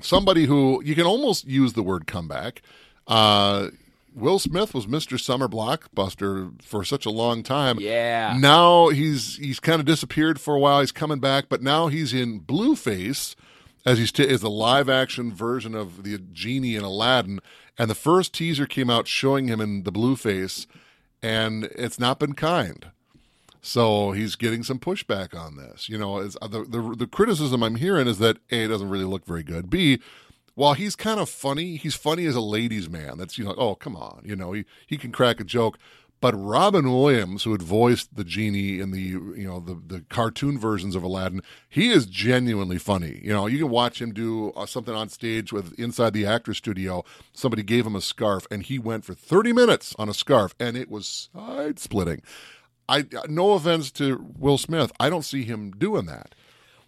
Somebody who you can almost use the word comeback. Uh, Will Smith was Mr. Summer Blockbuster for such a long time. Yeah. Now he's he's kind of disappeared for a while. He's coming back, but now he's in Blueface as he's t- is a live action version of the genie in Aladdin. And the first teaser came out showing him in the Blueface, and it's not been kind. So he's getting some pushback on this. You know, the, the the criticism I'm hearing is that a it doesn't really look very good. B while he's kind of funny, he's funny as a ladies' man. That's you know, oh come on, you know, he he can crack a joke, But Robin Williams, who had voiced the genie in the you know the the cartoon versions of Aladdin, he is genuinely funny. You know, you can watch him do uh, something on stage with inside the actor studio. Somebody gave him a scarf, and he went for thirty minutes on a scarf, and it was side splitting. I no offense to Will Smith, I don't see him doing that.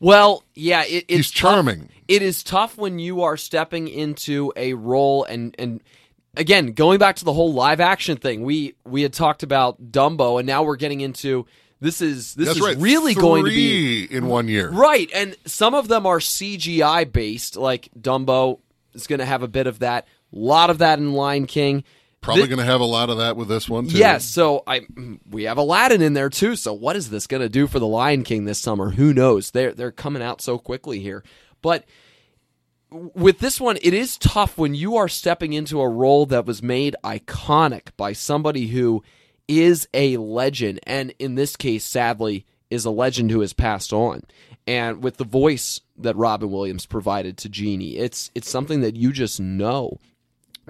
Well, yeah, it, it's He's tough- charming. It is tough when you are stepping into a role and and again going back to the whole live action thing. We we had talked about Dumbo, and now we're getting into this is this That's is right. really going to be in one year. right, and some of them are CGI based, like Dumbo is going to have a bit of that. A lot of that in Lion King. Probably going to have a lot of that with this one too. Yes, so I mm, we have Aladdin in there too. So what is this going to do for the Lion King this summer? Who knows? They're they're coming out so quickly here. But with this one, it is tough when you are stepping into a role that was made iconic by somebody who is a legend, and in this case, sadly, is a legend who has passed on. And with the voice that Robin Williams provided to Genie, it's it's something that you just know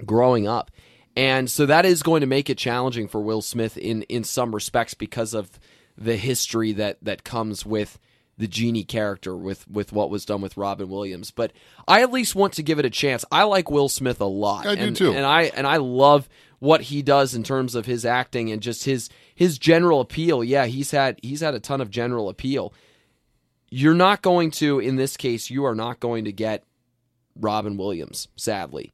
growing up. And so that is going to make it challenging for Will Smith in in some respects because of the history that that comes with the genie character with with what was done with Robin Williams. But I at least want to give it a chance. I like Will Smith a lot. I do too. And I and I love what he does in terms of his acting and just his his general appeal. Yeah, he's had he's had a ton of general appeal. You're not going to in this case you are not going to get Robin Williams, sadly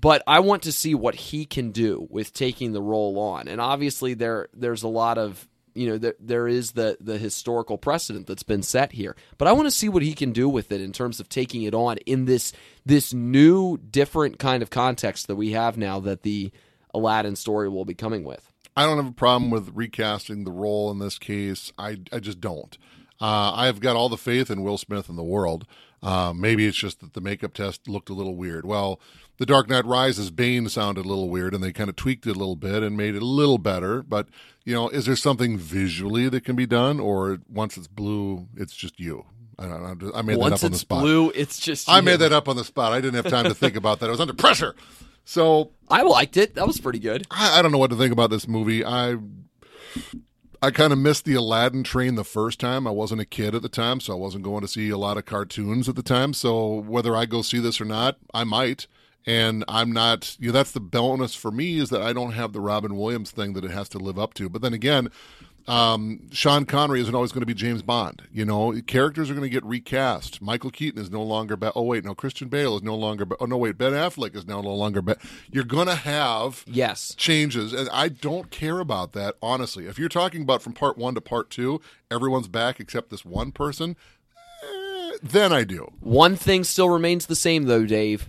but I want to see what he can do with taking the role on. And obviously, there there's a lot of you know there, there is the the historical precedent that's been set here. But I want to see what he can do with it in terms of taking it on in this this new different kind of context that we have now that the Aladdin story will be coming with. I don't have a problem with recasting the role in this case. I, I just don't. Uh, I've got all the faith in Will Smith in the world. Uh, maybe it's just that the makeup test looked a little weird. Well, The Dark Knight Rises Bane sounded a little weird, and they kind of tweaked it a little bit and made it a little better. But you know, is there something visually that can be done, or once it's blue, it's just you? I don't know. I made that up on the it's spot. blue, it's just I you. made that up on the spot. I didn't have time to think about that. I was under pressure. So I liked it. That was pretty good. I, I don't know what to think about this movie. I I kind of missed the Aladdin train the first time. I wasn't a kid at the time, so I wasn't going to see a lot of cartoons at the time. So whether I go see this or not, I might. And I'm not, you know, that's the bonus for me is that I don't have the Robin Williams thing that it has to live up to. But then again, um, Sean Connery isn't always going to be James Bond. You know, characters are going to get recast. Michael Keaton is no longer. Be- oh wait, no, Christian Bale is no longer. Be- oh no, wait, Ben Affleck is now no longer. Be- You're going to have Yes. changes, and I don't care about that honestly. If you're talking about from part one to part two, everyone's back except this one person, eh, then I do. One thing still remains the same, though, Dave.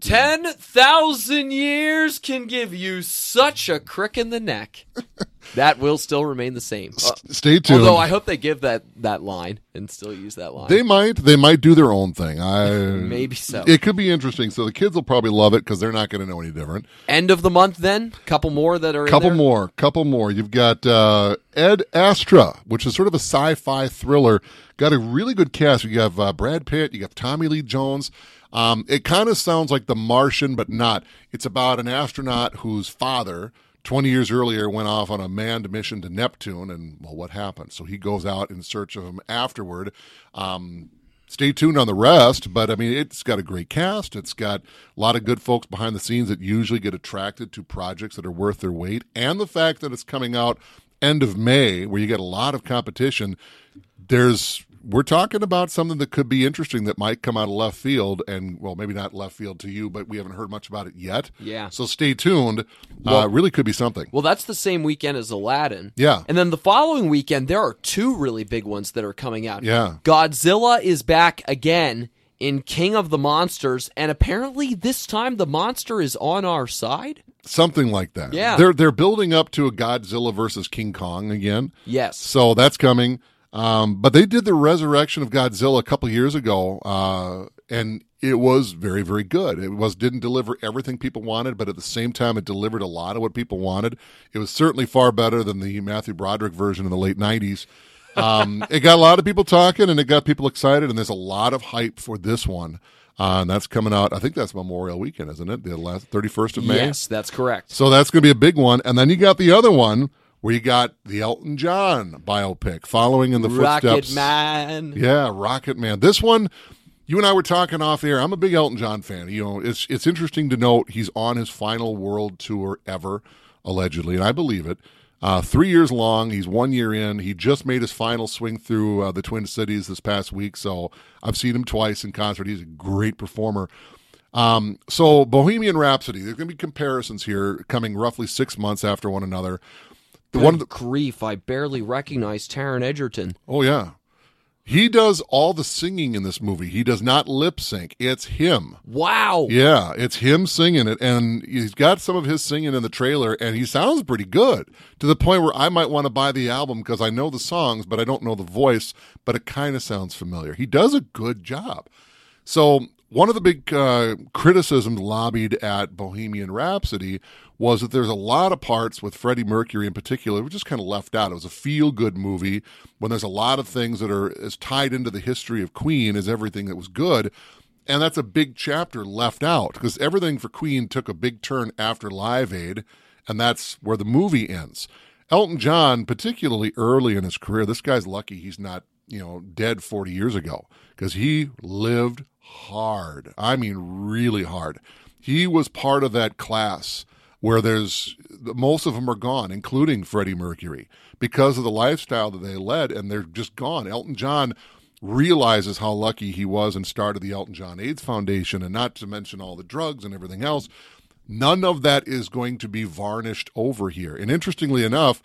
10,000 years can give you such a crick in the neck. that will still remain the same. Stay tuned. although I hope they give that, that line and still use that line. they might, they might do their own thing. I Maybe so. It could be interesting. So the kids will probably love it because they're not going to know any different. End of the month, then? Couple more that are in couple more couple more you've got uh, ad astra which is sort of a sci-fi thriller got a really good cast you have uh, brad pitt you got tommy lee jones um, it kind of sounds like the martian but not it's about an astronaut whose father 20 years earlier went off on a manned mission to neptune and well what happened so he goes out in search of him afterward um, stay tuned on the rest. But I mean, it's got a great cast. It's got a lot of good folks behind the scenes that usually get attracted to projects that are worth their weight. And the fact that it's coming out end of May, where you get a lot of competition, there's we're talking about something that could be interesting that might come out of left field and well maybe not left field to you but we haven't heard much about it yet Yeah. so stay tuned uh, really could be something Well, that's the same weekend as Aladdin. Yeah. And then the following weekend, there are two really big ones that are coming out. Yeah. Godzilla is back again in King of the Monsters, and apparently this time the monster is on our side. something like that Yeah. they're they're building up to a godzilla versus king kong again Yes. So that's coming. Um, but they did the resurrection of Godzilla a couple years ago, uh, and it was very, very good. It was didn't deliver everything people wanted, but at the same time, it delivered a lot of what people wanted. It was certainly far better than the Matthew Broderick version in the late '90s. Um, it got a lot of people talking, and it got people excited, and there's a lot of hype for this one. Uh, and that's coming out. I think that's Memorial Weekend, isn't it? The last thirty first of May. Yes, that's correct. So that's going to be a big one. And then you got the other one where you got the Elton John biopic following in the Rocket footsteps. Man. Yeah, Rocket Man. This one, you and I were talking off air. I'm a big Elton John fan. You know, it's it's interesting to note he's on his final world tour ever, allegedly, and I believe it. Uh, three years long. He's one year in. He just made his final swing through uh, the Twin Cities this past week. So I've seen him twice in concert. He's a great performer. Um, so Bohemian Rhapsody. There's going to be comparisons here, coming roughly six months after one another. The Good one, of the, grief! I barely recognize Taron Egerton. oh yeah, he does all the singing in this movie. He does not lip sync. It's him. Wow. Yeah, it's him singing it, and he's got some of his singing in the trailer, and he sounds pretty good to the point where I might want to buy the album because I know the songs, but I don't know the voice, but it kind of sounds familiar. He does a good job. So, one of the big uh, criticisms lobbied at Bohemian Rhapsody was that there's a lot of parts with Freddie Mercury in particular were just kind of left out. It was a feel good movie when there's a lot of things that are as tied into the history of Queen as everything that was good. And that's a big chapter left out because everything for Queen took a big turn after Live Aid, and that's where the movie ends. Elton John, particularly early in his career, this guy's lucky he's not, you know, dead 40 years ago because he lived hard. I mean, really hard. He was part of that class where there's most of them are gone, including Freddie Mercury, because of the lifestyle that they led, and they're just gone. Elton John realizes how lucky he was and started the Elton John AIDS Foundation, and not to mention all the drugs and everything else. None of that is going to be varnished over here. And interestingly enough,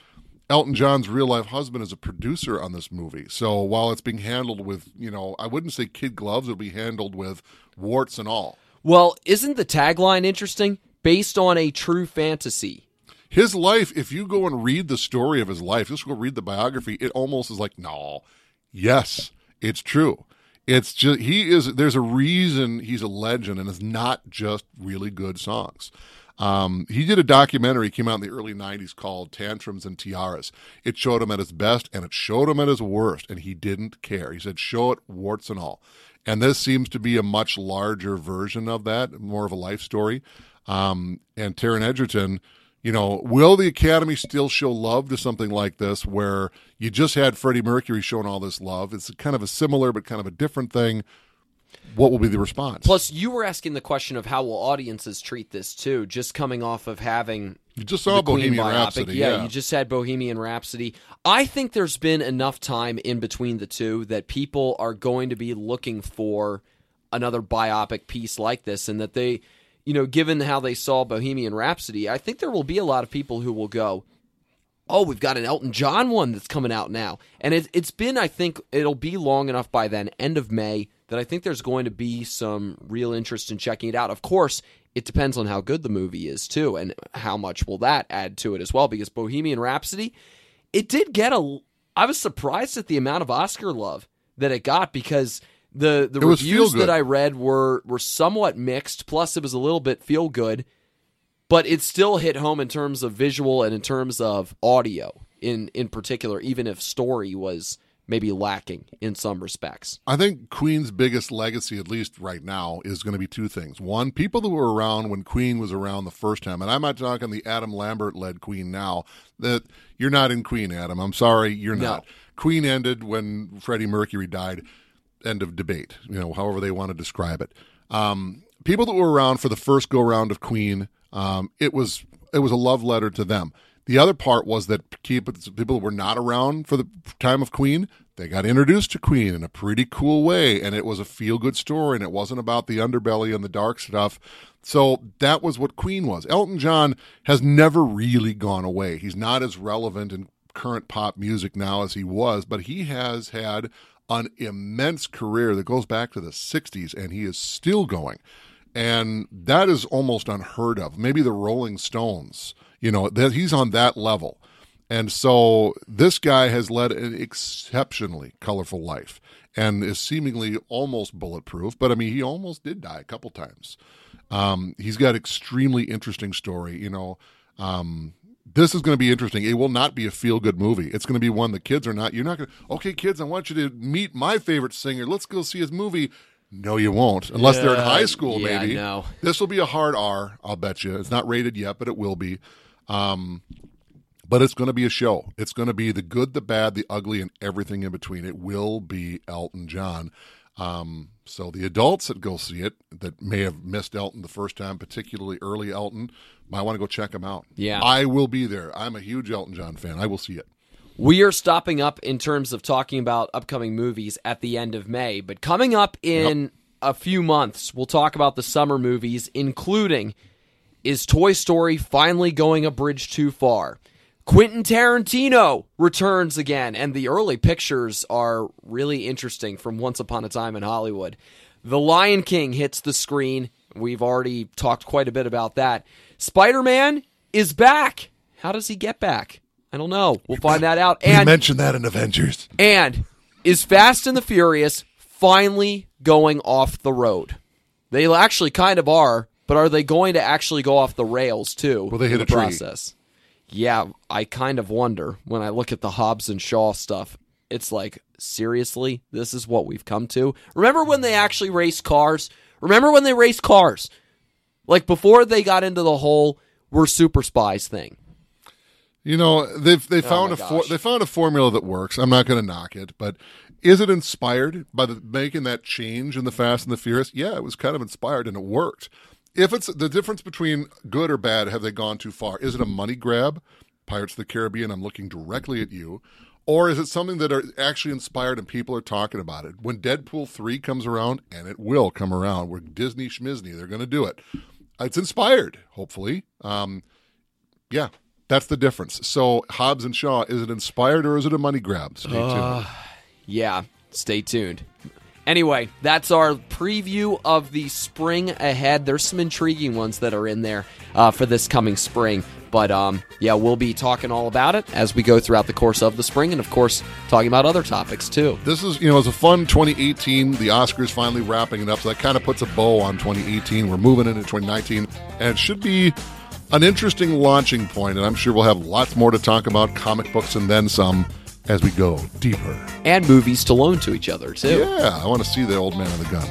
Elton John's real life husband is a producer on this movie. So while it's being handled with, you know, I wouldn't say kid gloves, it'll be handled with warts and all. Well, isn't the tagline interesting? Based on a true fantasy. His life, if you go and read the story of his life, just go read the biography, it almost is like, no, yes, it's true. It's just, he is, there's a reason he's a legend, and it's not just really good songs. Um, he did a documentary, came out in the early 90s called Tantrums and Tiaras. It showed him at his best and it showed him at his worst, and he didn't care. He said, show it, warts and all. And this seems to be a much larger version of that, more of a life story. Um, and Taron Egerton, you know, will the Academy still show love to something like this where you just had Freddie Mercury showing all this love? It's kind of a similar but kind of a different thing. What will be the response? Plus, you were asking the question of how will audiences treat this too, just coming off of having you just saw Bohemian biopic. Rhapsody. Yeah, Yeah, you just had Bohemian Rhapsody. I think there's been enough time in between the two that people are going to be looking for another biopic piece like this, and that they, you know, given how they saw Bohemian Rhapsody, I think there will be a lot of people who will go, "Oh, we've got an Elton John one that's coming out now," and it, it's been, I think, it'll be long enough by then, end of May, that I think there's going to be some real interest in checking it out. Of course, it depends on how good the movie is too, and how much will that add to it as well. Because Bohemian Rhapsody, it did get a. I was surprised at the amount of Oscar love that it got because the the reviews that I read were were somewhat mixed. Plus, it was a little bit feel good, but it still hit home in terms of visual and in terms of audio in in particular. Even if story was maybe lacking in some respects. I think Queen's biggest legacy, at least right now, is going to be two things. One, people that were around when Queen was around the first time, and I'm not talking the Adam Lambert led Queen now. That you're not in Queen, Adam. I'm sorry, you're No. not. Queen ended when Freddie Mercury died. End of debate. You know, however they want to describe it. Um, people that were around for the first go round of Queen, um, it was it was a love letter to them. The other part was that people were not around for the time of Queen, they got introduced to Queen in a pretty cool way, and it was a feel good story, and it wasn't about the underbelly and the dark stuff. So that was what Queen was. Elton John has never really gone away. He's not as relevant in current pop music now as he was, but he has had an immense career that goes back to the 60s, and he is still going. And that is almost unheard of. Maybe the Rolling Stones, you know, that he's on that level. And so this guy has led an exceptionally colorful life and is seemingly almost bulletproof. But I mean, he almost did die a couple times. Um, he's got extremely interesting story. You know, um, this is going to be interesting. It will not be a feel good movie. It's going to be one the kids are not. You're not going to. Okay, kids, I want you to meet my favorite singer. Let's go see his movie. No, you won't, unless they're in high school. yeah, maybe no. this will be a hard R. I'll bet you. It's not rated yet, but it will be. Um, but it's going to be a show. It's going to be the good, the bad, the ugly, and everything in between. It will be Elton John. Um, so the adults that go see it that may have missed Elton the first time, particularly early Elton, might want to go check him out. Yeah. I will be there. I'm a huge Elton John fan. I will see it. We are stopping up in terms of talking about upcoming movies at the end of May, but coming up in a few months, we'll talk about the summer movies, including Is Toy Story finally going a bridge too far? Quentin Tarantino returns again, and the early pictures are really interesting from Once Upon a Time in Hollywood. The Lion King hits the screen. We've already talked quite a bit about that. Spider Man is back. How does he get back? I don't know. We'll find that out. we And mentioned that in Avengers. and is Fast and the Furious finally going off the road? They actually kind of are, but are they going to actually go off the rails too? Will they hit in the a tree? process? Yeah, I kind of wonder when I look at the Hobbs and Shaw stuff. It's like, seriously, this is what we've come to. Remember when they actually raced cars? Remember when they raced cars? Like before they got into the whole we're super spies thing. You know, they've they oh found Oh a for, they found a formula that works. I'm not going to knock it, but is it inspired by the, making that change in the Fast and the Furious? Yeah, it was kind of inspired and it worked. If it's the difference between good or bad, have they gone too far? Is it a money grab? Pirates of the Caribbean, I'm looking directly at you. Or is it something that are actually inspired and people are talking about it? When Deadpool 3 comes around, and it will come around, we're Disney schmizney, they're going to do it. It's inspired, hopefully. Um, yeah, that's the difference. So Hobbs and Shaw, is it inspired or is it a money grab? Stay tuned. Yeah, stay tuned. Anyway, that's our preview of the spring ahead. There's some intriguing ones that are in there uh, for this coming spring. But um, yeah, we'll be talking all about it as we go throughout the course of the spring, and of course, talking about other topics too. This is, you know, it's a fun 2018. The Oscars finally wrapping it up, so that kind of puts a bow on 2018. We're moving into 2019, and it should be an interesting launching point. And I'm sure we'll have lots more to talk about, comic books and then some, as we go deeper. And movies to loan to each other too. Yeah, I want to see the old man of the gun.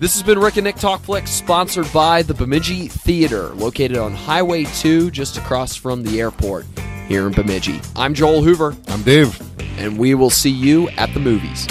This has been Rick and Nick Talk Flicks, sponsored by the Bemidji Theater, located on Highway 2, just across from the airport here in Bemidji. I'm Joel Hoover, I'm Dave. and we will see you at the movies.